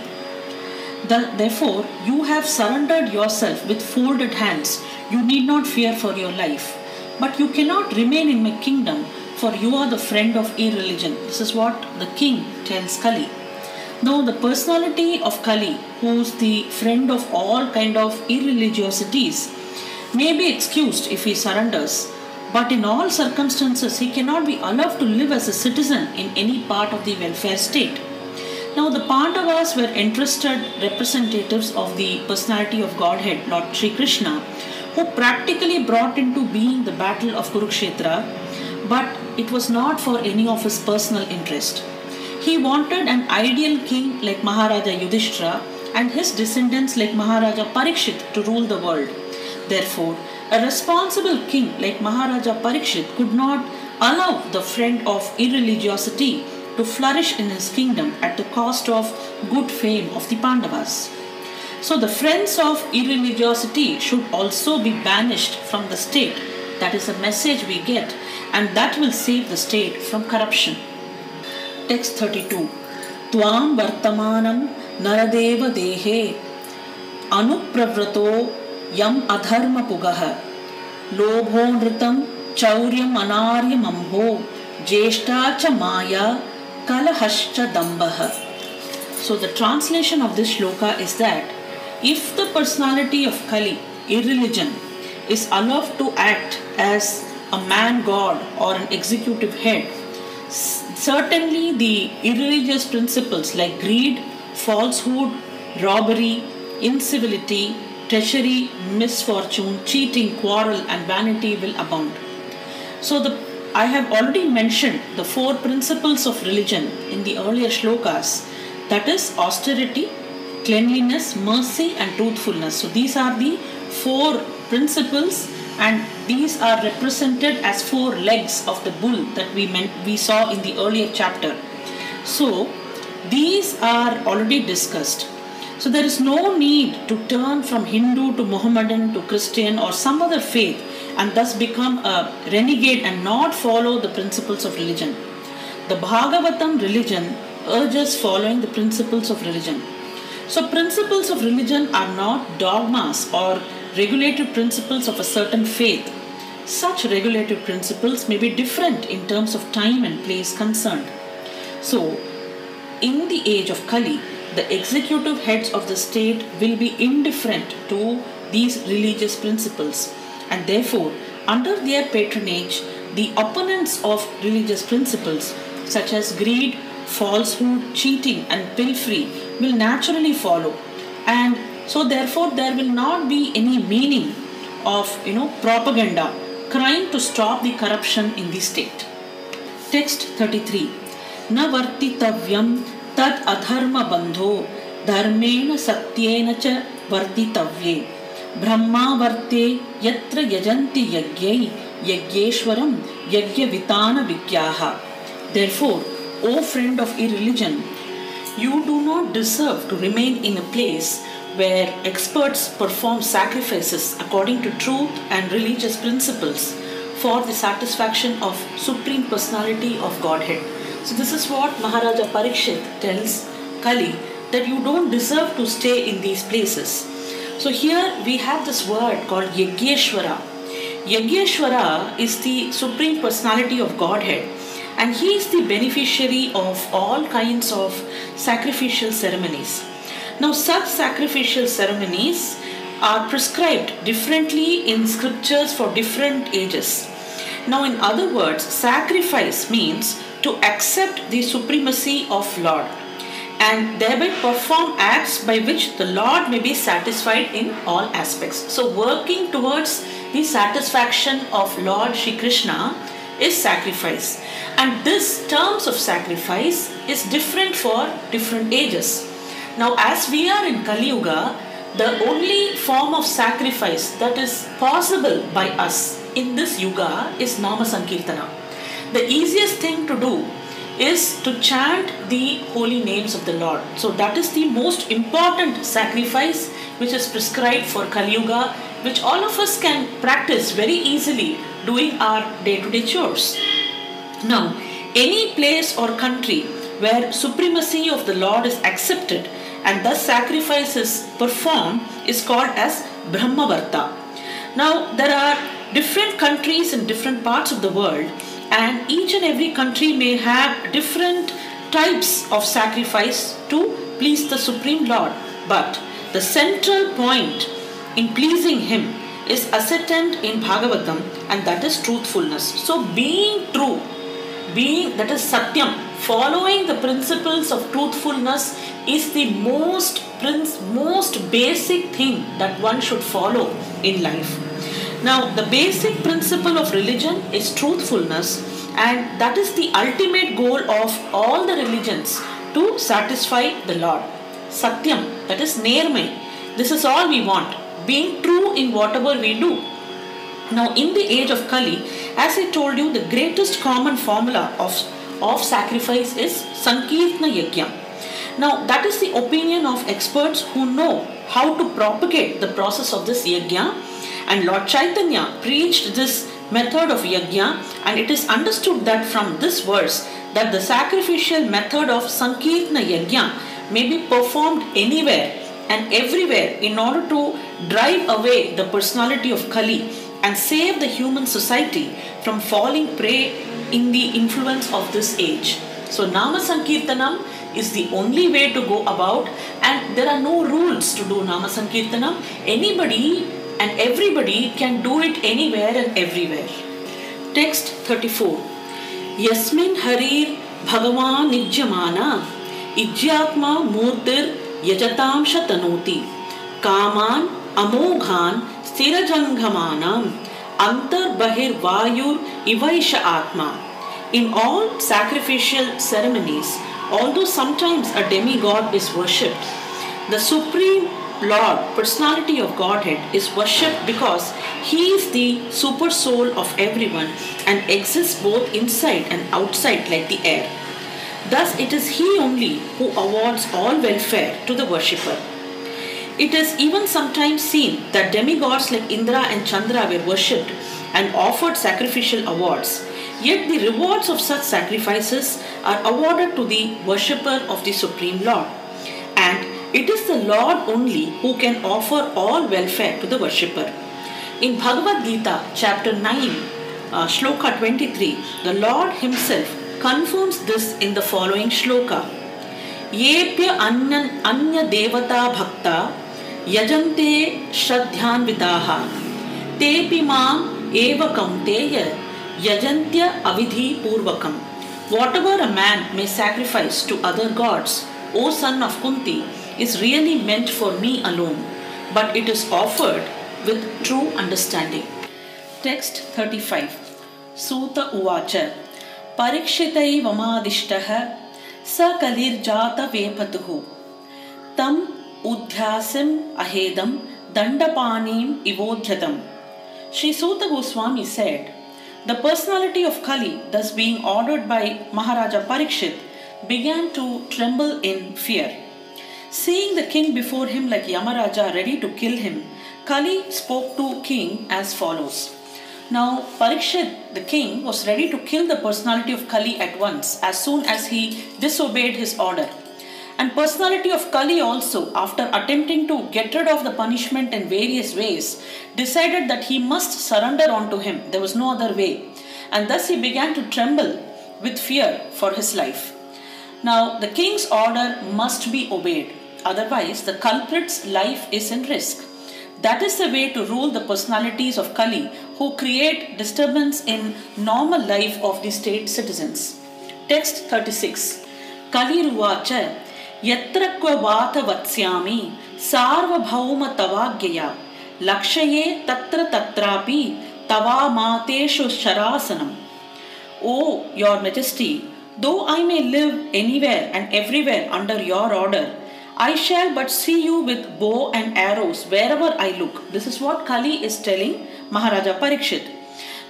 The, therefore, you have surrendered yourself with folded hands. You need not fear for your life. But you cannot remain in my kingdom, for you are the friend of irreligion. This is what the king tells Kali. Now, the personality of Kali, who is the friend of all kind of irreligiosities, may be excused if he surrenders but in all circumstances he cannot be allowed to live as a citizen in any part of the welfare state. Now, the Pandavas were interested representatives of the personality of Godhead, Lord Sri Krishna, who practically brought into being the battle of Kurukshetra, but it was not for any of his personal interest. He wanted an ideal king like Maharaja Yudhishthira and his descendants like Maharaja Parikshit to rule the world. Therefore, a responsible king like Maharaja Parikshit could not allow the friend of irreligiosity to flourish in his kingdom at the cost of good fame of the Pandavas. So the friends of irreligiosity should also be banished from the state. That is a message we get, and that will save the state from corruption. Text 32 Tvam Vartamanam Naradeva Dehe Anupravrato yam யம் அதர்ம புகக லோபோநிருத்தம் சௌரியம் mamho, அம்போ ஜேஷ்டாச்ச Maya kalahascha dambaha. So the translation of this sloka is that if the personality of Kali, irreligion, is allowed to act as a man god or an executive head, certainly the irreligious principles like greed, falsehood, robbery, incivility, treachery, misfortune, cheating, quarrel, and vanity will abound. So, the I have already mentioned the four principles of religion in the earlier shlokas that is, austerity, cleanliness, mercy, and truthfulness. So, these are the four principles and these are represented as four legs of the bull that we meant we saw in the earlier chapter so these are already discussed so there is no need to turn from hindu to mohammedan to christian or some other faith and thus become a renegade and not follow the principles of religion the bhagavatam religion urges following the principles of religion so principles of religion are not dogmas or regulative principles of a certain faith. Such regulative principles may be different in terms of time and place concerned. So, in the age of Kali, the executive heads of the state will be indifferent to these religious principles, and therefore, under their patronage, the opponents of religious principles, such as greed, falsehood, cheating, and pilfery, will naturally follow, and so therefore there will not be any meaning of you know propaganda crying to stop the corruption in the state. Text 33 न वर्तितव्यं तत् अधर्म बंधो धर्मेण सत्येन च वर्धितव्ये ब्रह्मावर्ते यत्र यजन्ति यज्ञै, यज्ञेश्वरं यज्ञवितान विज्ञाः therefore O friend of irreligion you do not deserve to remain in a place where experts perform sacrifices according to truth and religious principles for the satisfaction of supreme personality of godhead so this is what maharaja parikshit tells kali that you don't deserve to stay in these places. So here we have this word called yajneshwara. Yajneshwara is the supreme personality of godhead and he is the beneficiary of all kinds of sacrificial ceremonies. Now, such sacrificial ceremonies are prescribed differently in scriptures for different ages. Now, in other words, sacrifice means to accept the supremacy of Lord and thereby perform acts by which the Lord may be satisfied in all aspects. So, working towards the satisfaction of Lord Shri Krishna is sacrifice, and this terms of sacrifice is different for different ages. Now, as we are in Kali Yuga, the only form of sacrifice that is possible by us in this yuga is Nama Sankirtana. The easiest thing to do is to chant the holy names of the Lord. So, that is the most important sacrifice which is prescribed for Kali Yuga, which all of us can practice very easily doing our day to day chores. Now, any place or country where supremacy of the Lord is accepted and thus sacrifice is performed is called as Brahmavarta. Now there are different countries in different parts of the world and each and every country may have different types of sacrifice to please the Supreme Lord. But the central point in pleasing Him is ascertained in Bhagavatam and that is truthfulness. So being true, being that is Satyam, following the principles of truthfulness is the most most basic thing that one should follow in life now the basic principle of religion is truthfulness and that is the ultimate goal of all the religions to satisfy the lord satyam that is nermai this is all we want being true in whatever we do now in the age of kali as i told you the greatest common formula of of sacrifice is Sankirtana Yajna. Now, that is the opinion of experts who know how to propagate the process of this yajna. And Lord Chaitanya preached this method of yajna, and it is understood that from this verse that the sacrificial method of Sankirtana Yajna may be performed anywhere and everywhere in order to drive away the personality of Kali and save the human society from falling prey in the influence of this age. So, Nama Sankirtanam is the only way to go about, and there are no rules to do Nama Sankirtanam. Anybody and everybody can do it anywhere and everywhere. Text 34 Yasmin Harir Bhagavan Ijjamana Ijjatma Murtir yajatam shatanoti Kaman Amoghan Sthirajangamanam Antar Bahir Vayur Ivaisha Atma. In all sacrificial ceremonies, although sometimes a demigod is worshipped, the supreme Lord, personality of Godhead, is worshipped because He is the super soul of everyone and exists both inside and outside like the air. Thus, it is He only who awards all welfare to the worshipper. It is even sometimes seen that demigods like Indra and Chandra were worshipped and offered sacrificial awards. Yet the rewards of such sacrifices are awarded to the worshipper of the Supreme Lord. And it is the Lord only who can offer all welfare to the worshipper. In Bhagavad Gita, chapter 9, uh, shloka 23, the Lord Himself confirms this in the following shloka. Yepya anyan anya devata bhakta yajante shraddhanvitaha tepi mam eva kaunteya yajantya avidhi purvakam. Whatever a man may sacrifice to other gods, O son of Kunti, is really meant for me alone, but it is offered with true understanding. Text 35 Suta Uvacha परीक्षितैवमादिष्टः स कलिर्जातवेपतुः तं Udhyasim ahedam dandapanim ivodhyatam. Sri Suta Goswami said, The personality of Kali, thus being ordered by Maharaja Parikshit, began to tremble in fear. Seeing the king before him like Yamaraja ready to kill him, Kali spoke to king as follows. Now, Parikshit, the king, was ready to kill the personality of Kali at once as soon as he disobeyed his order. And personality of Kali also, after attempting to get rid of the punishment in various ways, decided that he must surrender unto him. There was no other way. And thus he began to tremble with fear for his life. Now, the king's order must be obeyed otherwise the culprit's life is in risk. That is the way to rule the personalities of Kali who create disturbance in normal life of the state citizens. Text 36 Kaliruvacha Yatra kwa vata vatsyami tava tavagyaya lakshaye tatra tatrapi tava mateshu sharasanam. O your majesty, though I may live anywhere and everywhere under your order, I shall but see you with bow and arrows wherever I look. This is what Kali is telling Maharaja Parikshit.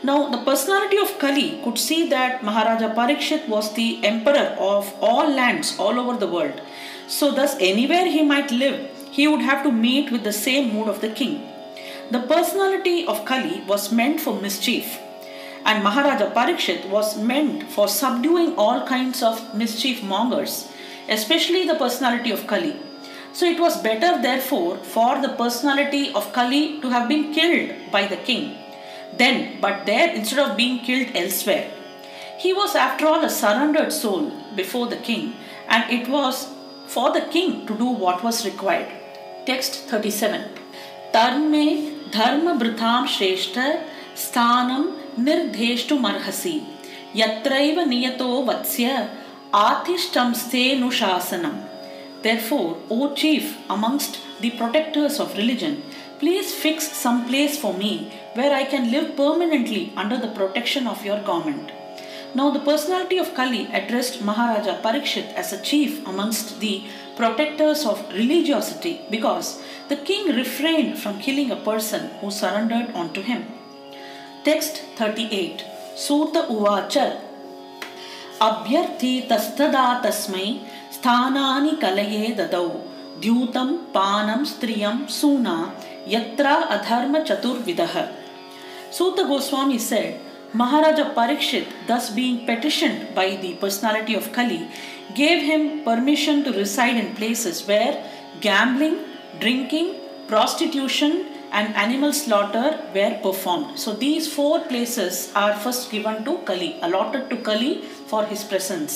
Now the personality of Kali could see that Maharaja Parikshit was the emperor of all lands all over the world. So, thus, anywhere he might live, he would have to meet with the same mood of the king. The personality of Kali was meant for mischief, and Maharaja Parikshit was meant for subduing all kinds of mischief mongers, especially the personality of Kali. So, it was better, therefore, for the personality of Kali to have been killed by the king. Then, but there, instead of being killed elsewhere, he was, after all, a surrendered soul before the king, and it was for the king to do what was required. Text 37 Tarme dharma britham shreshta sthanam nirdheshtu marhasi yatraiva niyato vatsya athishtamste nushasanam. Therefore, O chief amongst the protectors of religion, please fix some place for me where I can live permanently under the protection of your government. Now, the personality of Kali addressed Maharaja Parikshit as a chief amongst the protectors of religiosity because the king refrained from killing a person who surrendered unto him. Text 38 Suta Uvacha Abhyarthi tastada tasmai sthanani kalaye dadau dyutam panam striyam suna yatra adharma chaturvidah. Suta Goswami said, Maharaja Parikshit, thus being petitioned by the personality of Kali, gave him permission to reside in places where gambling, drinking, prostitution, and animal slaughter were performed. So these four places are first given to Kali, allotted to Kali for his presence.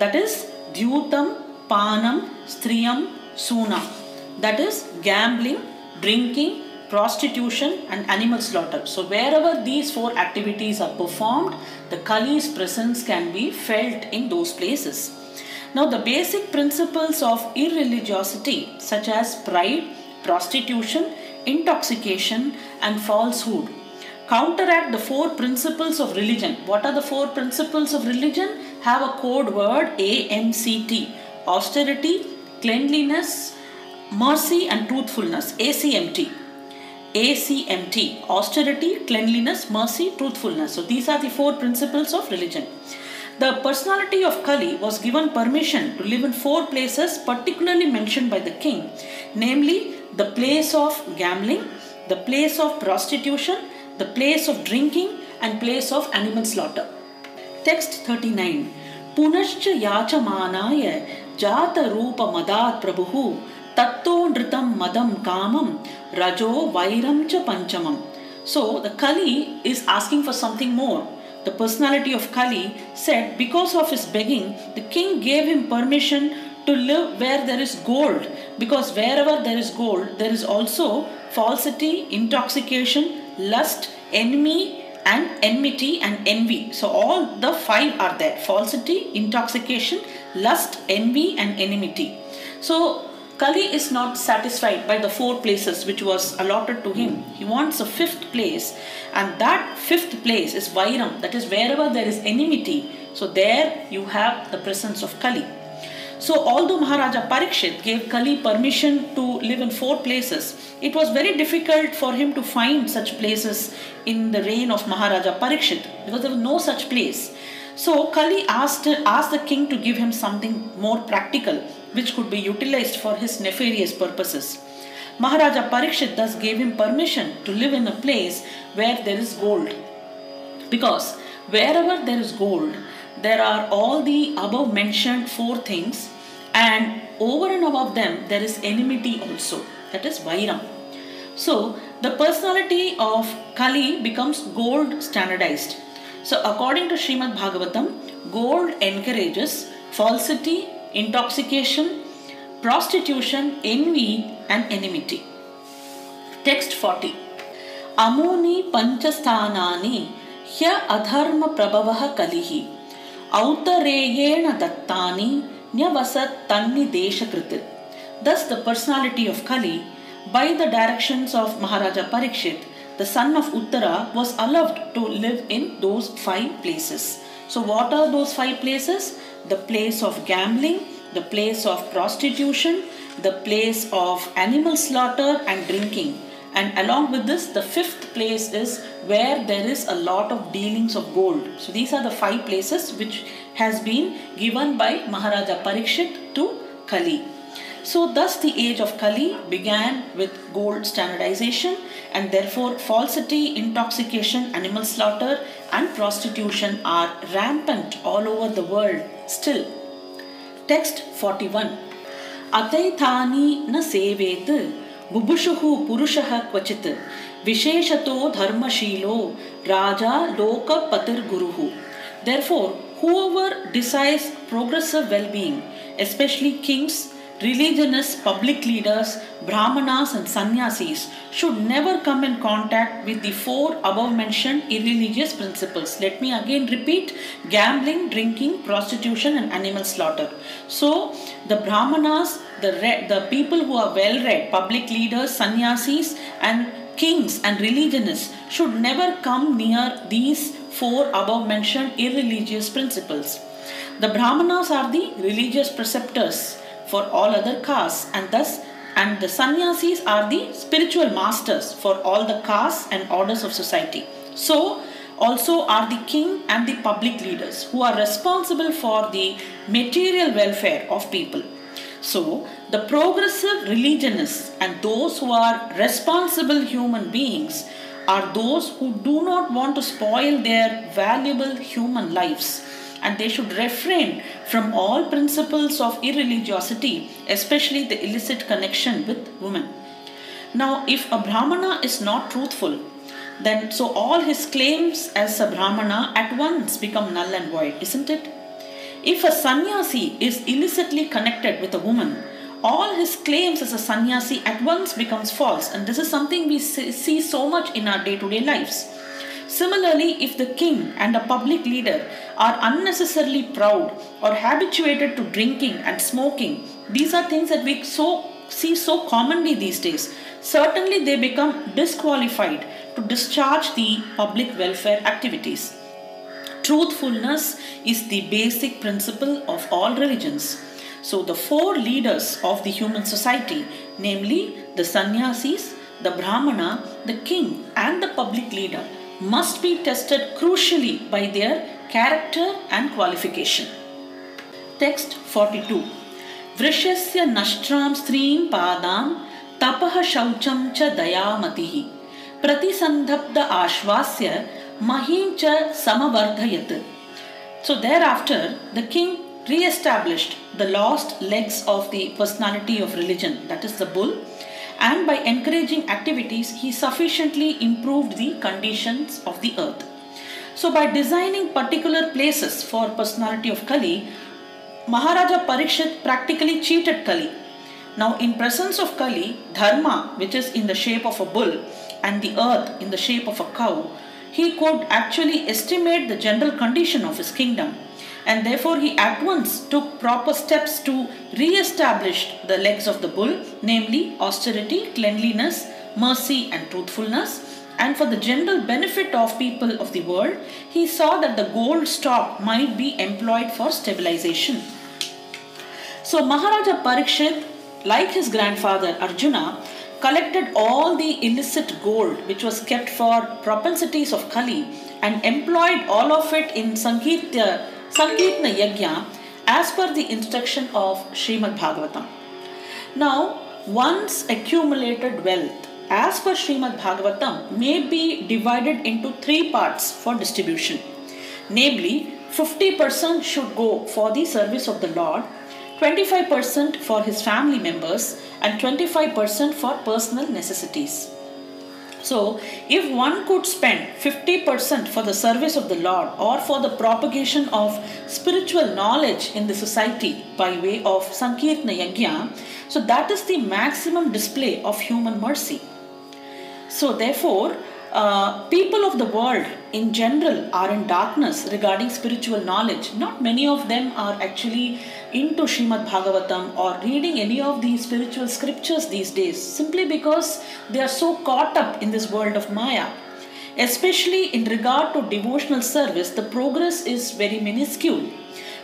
That is Dyutam, Panam, Striyam, Suna. That is gambling, drinking, prostitution, and animal slaughter. So, wherever these four activities are performed, the Kali's presence can be felt in those places. Now, the basic principles of irreligiosity, such as pride, prostitution, intoxication, and falsehood. Counteract the four principles of religion. What are the four principles of religion? Have a code word AMCT austerity, cleanliness, mercy, and truthfulness. ACMT. ACMT austerity, cleanliness, mercy, truthfulness. So these are the four principles of religion. The personality of Kali was given permission to live in four places particularly mentioned by the king, namely the place of gambling, the place of prostitution, the place of drinking, and place of animal slaughter. Text 39 Punascha yachamanaya jata rupa madat prabhu tatto nritam madam kamam rajo vairam cha panchamam. So the Kali is asking for something more the personality of Kali, said because of his begging, the king gave him permission to live where there is gold. Because wherever there is gold, there is also falsity, intoxication, lust, enemy, and enmity and envy. So all the five are there falsity, intoxication, lust, envy, and enmity. So Kali is not satisfied by the four places which was allotted to him. He wants a fifth place, and that fifth place is Vairam, that is, wherever there is enmity. So, there you have the presence of Kali. So, although Maharaja Parikshit gave Kali permission to live in four places, it was very difficult for him to find such places in the reign of Maharaja Parikshit because there was no such place. So, Kali asked, asked the king to give him something more practical which could be utilized for his nefarious purposes. Maharaja Parikshit thus gave him permission to live in a place where there is gold. Because wherever there is gold, there are all the above mentioned four things, and over and above them, there is enmity also, that is Vairam. So, the personality of Kali becomes gold standardized. So, according to Srimad Bhagavatam, gold encourages falsity, intoxication, prostitution, envy, and enmity. Text 40 Amuni panchasthanani hya adharma prabhavah kalihi autareyena dattani nyavasat tanni deshakrit. Thus, the personality of Kali, by the directions of Maharaja Parikshit, the son of Uttara, was allowed to live in those five places. So, what are those five places? the place of gambling, the place of prostitution, the place of animal slaughter and drinking. And along with this, the fifth place is where there is a lot of dealings of gold. So these are the five places which has been given by Maharaja Parikshit to Kali. So thus the age of Kali began with gold standardization and therefore falsity, intoxication, animal slaughter and prostitution are rampant all over the world still. Text 41 Ataithani na sevet बुभुषुः पुरुषः क्वचित् विशेषतो धर्मशीलो राजा लोकपतिर्गुरुः Therefore, whoever desires progressive well-being, especially kings, religionists, public leaders, brahmanas, and sannyasis should never come in contact with the four above mentioned irreligious principles. Let me again repeat gambling, drinking, prostitution, and animal slaughter. So, the brahmanas, the, the people who are well read, public leaders, sannyasis, and kings and religionists should never come near these four above mentioned irreligious principles. The brahmanas are the religious preceptors for all other castes and thus and the sannyasis are the spiritual masters for all the castes and orders of society. So also are the king and the public leaders who are responsible for the material welfare of people. So, the progressive religionists and those who are responsible human beings are those who do not want to spoil their valuable human lives and they should refrain from all principles of irreligiosity, especially the illicit connection with women. Now, if a Brahmana is not truthful, then so all his claims as a Brahmana at once become null and void, isn't it? If a sannyasi is illicitly connected with a woman, all his claims as a sannyasi at once becomes false, and this is something we see so much in our day to day lives. Similarly, if the king and a public leader are unnecessarily proud or habituated to drinking and smoking, these are things that we so see so commonly these days, certainly they become disqualified to discharge the public welfare activities. Truthfulness is the basic principle of all religions. So, the four leaders of the human society, namely the sannyasis, the brahmana, the king, and the public leader, must be tested crucially by their character and qualification. Text 42 वृषस्य नष्ट्रां स्त्रीं पादां तपः शौचं च दयामतिः प्रतिसन्धब्ध आश्वास्य महीं च समवर्धयत् So thereafter, the king re-established the lost legs of the personality of religion, that is the bull, and by encouraging activities, he sufficiently improved the conditions of the earth. So by designing particular places for personality of Kali, Maharaja Parikshit practically cheated Kali. Now, in presence of Kali, Dharma, which is in the shape of a bull, and the earth in the shape of a cow, he could actually estimate the general condition of his kingdom. And therefore, he at once took proper steps to re establish the legs of the bull, namely austerity, cleanliness, mercy, and truthfulness. And for the general benefit of people of the world, he saw that the gold stock might be employed for stabilization. So Maharaja Parikshit, like his grandfather Arjuna, collected all the illicit gold which was kept for propensities of Kali and employed all of it in Sankirtya, Sankirtana Yajna as per the instruction of Srimad Bhagavatam. Now, once accumulated wealth as per Srimad Bhagavatam may be divided into three parts for distribution. Namely, 50% should go for the service of the Lord, 25% for his family members, and 25% for personal necessities. So, if one could spend 50% for the service of the Lord or for the propagation of spiritual knowledge in the society by way of Sankirtana Yajna, so that is the maximum display of human mercy. So, therefore, uh, people of the world in general are in darkness regarding spiritual knowledge. Not many of them are actually into Srimad Bhagavatam or reading any of these spiritual scriptures these days simply because they are so caught up in this world of Maya. Especially in regard to devotional service, the progress is very minuscule.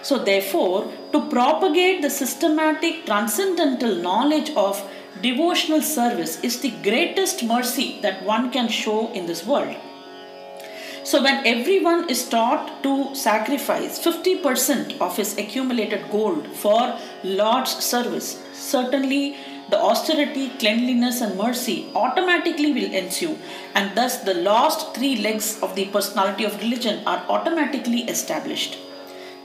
So, therefore, to propagate the systematic transcendental knowledge of devotional service is the greatest mercy that one can show in this world. So, when everyone is taught to sacrifice 50% of his accumulated gold for Lord's service, certainly the austerity, cleanliness, and mercy automatically will ensue, and thus the lost three legs of the personality of religion are automatically established.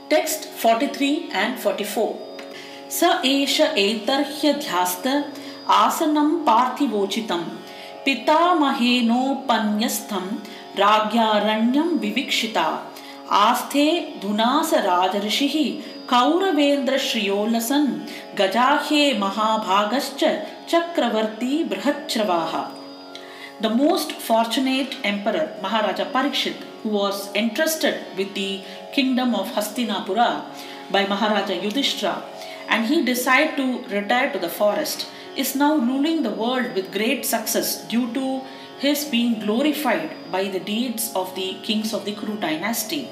Text 43 and 44 स एष एतर्ह्यध्यास्त आसनं पार्थिवोचितं पितामहेनोपन्यस्थं राज्ञारण्यं विविक्षिता। आस्थे धुनास राजर्षिः कौरवेन्द्रश्रियोलसन्, गजाह्ये महाभागश्च चक्रवर्ती बृहच्छ्रवाः। The most fortunate emperor Maharaja Parikshit who was entrusted with the kingdom of Hastinapura by Maharaja Yudhishthira and he decided to retire to the forest is now ruling the world with great success due to his being glorified by the deeds of the kings of the Kuru dynasty.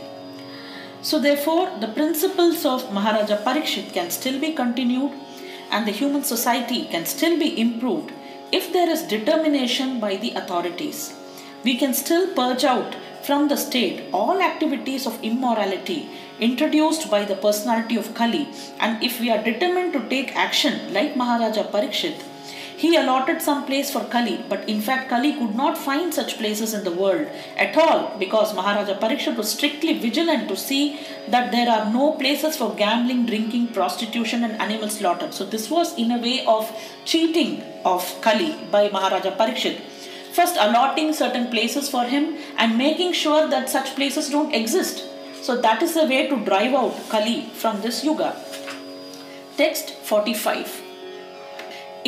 So, therefore, the principles of Maharaja Parikshit can still be continued and the human society can still be improved if there is determination by the authorities. We can still purge out from the state all activities of immorality introduced by the personality of Kali, and if we are determined to take action like Maharaja Parikshit, he allotted some place for Kali, but in fact, Kali could not find such places in the world at all because Maharaja Parikshit was strictly vigilant to see that there are no places for gambling, drinking, prostitution, and animal slaughter. So, this was in a way of cheating of Kali by Maharaja Parikshit. First, allotting certain places for him and making sure that such places don't exist. So, that is the way to drive out Kali from this yuga. Text 45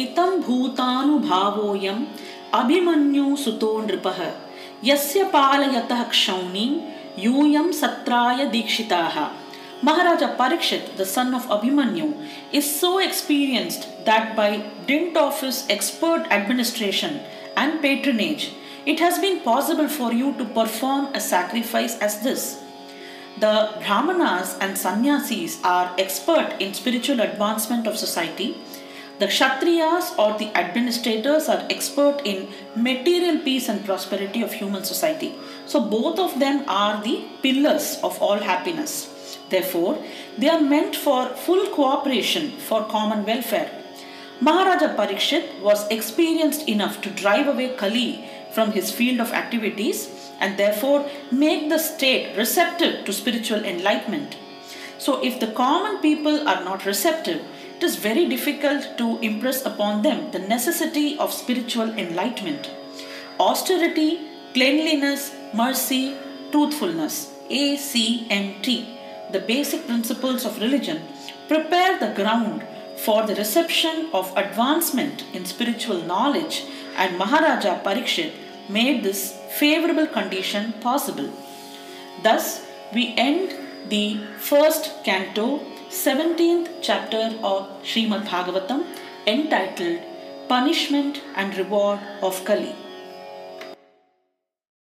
इतं भूतानुभावोऽयम् अभिमन्युसुतो नृपः यस्य पालयतः क्षौणीं यूयं सत्राय दीक्षिताः Maharaja Parikshit, the son of Abhimanyu, is so experienced that by dint of his expert administration and patronage, it has been possible for you to perform a sacrifice as this. The Brahmanas and Sannyasis are expert in spiritual advancement of society. The Kshatriyas or the administrators are expert in material peace and prosperity of human society. So both of them are the pillars of all happiness. Therefore, they are meant for full cooperation for common welfare. Maharaja Parikshit was experienced enough to drive away Kali from his field of activities and therefore make the state receptive to spiritual enlightenment. So, if the common people are not receptive, it is very difficult to impress upon them the necessity of spiritual enlightenment. Austerity, cleanliness, mercy, truthfulness, ACMT, the basic principles of religion, prepare the ground for the reception of advancement in spiritual knowledge and Maharaja Parikshit made this favorable condition possible. Thus, we end the first canto, 17th chapter of Srimad Bhagavatam entitled Punishment and Reward of Kali.